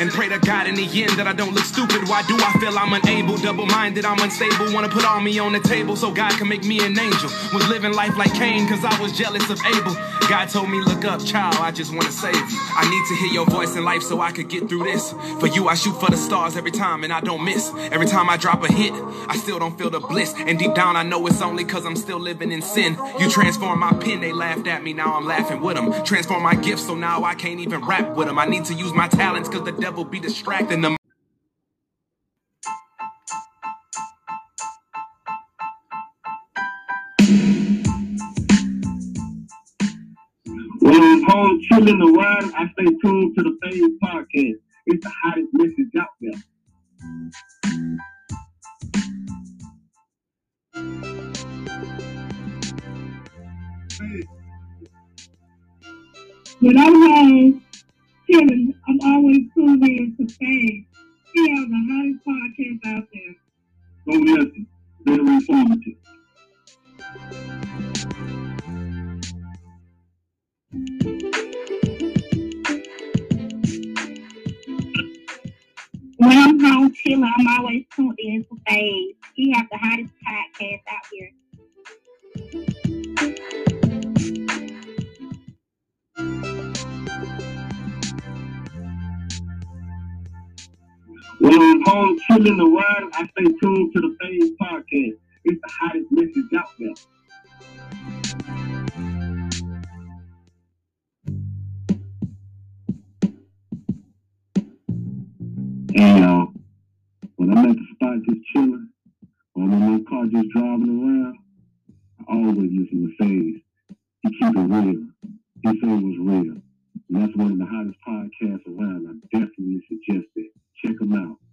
And pray to God in the end that I don't look stupid. Why do I feel I'm unable, double minded, I'm unstable? Wanna put all me on the table so God can make me an angel. Was living life like Cain, cause I was jealous of Abel. God told me, look up, child, I just wanna save you. I need to hear your voice in life so I could get through this. For you, I shoot for the stars every time and I don't miss. Every time I drop a hit, I still don't feel the bliss. And deep down, I know it's only cause I'm still living in sin. You transform my pen, they laughed at me, now I'm laughing with them. Transform my gifts, so now I can't even rap with them. I need to use my talents cause the devil be distracting them. When I'm home chilling the ride, I stay tuned to the Fame Podcast. It's the hottest message out there. When I'm home chilling, I'm always tuned in to Fame. He has the hottest podcast out there. Go listen. Very informative. When I'm home chilling, I'm always tuned in to Fame. He has the hottest podcast out here. When I'm home chilling the ride, I stay tuned to the Phaze Podcast. It's the hottest message out there. Hey y'all, when I'm at the spot just chilling, or I'm my car just driving around, I always listen to Phaze. He keep it real. He say was real. And that's one of the hottest podcasts around. I definitely suggest it. Check him out.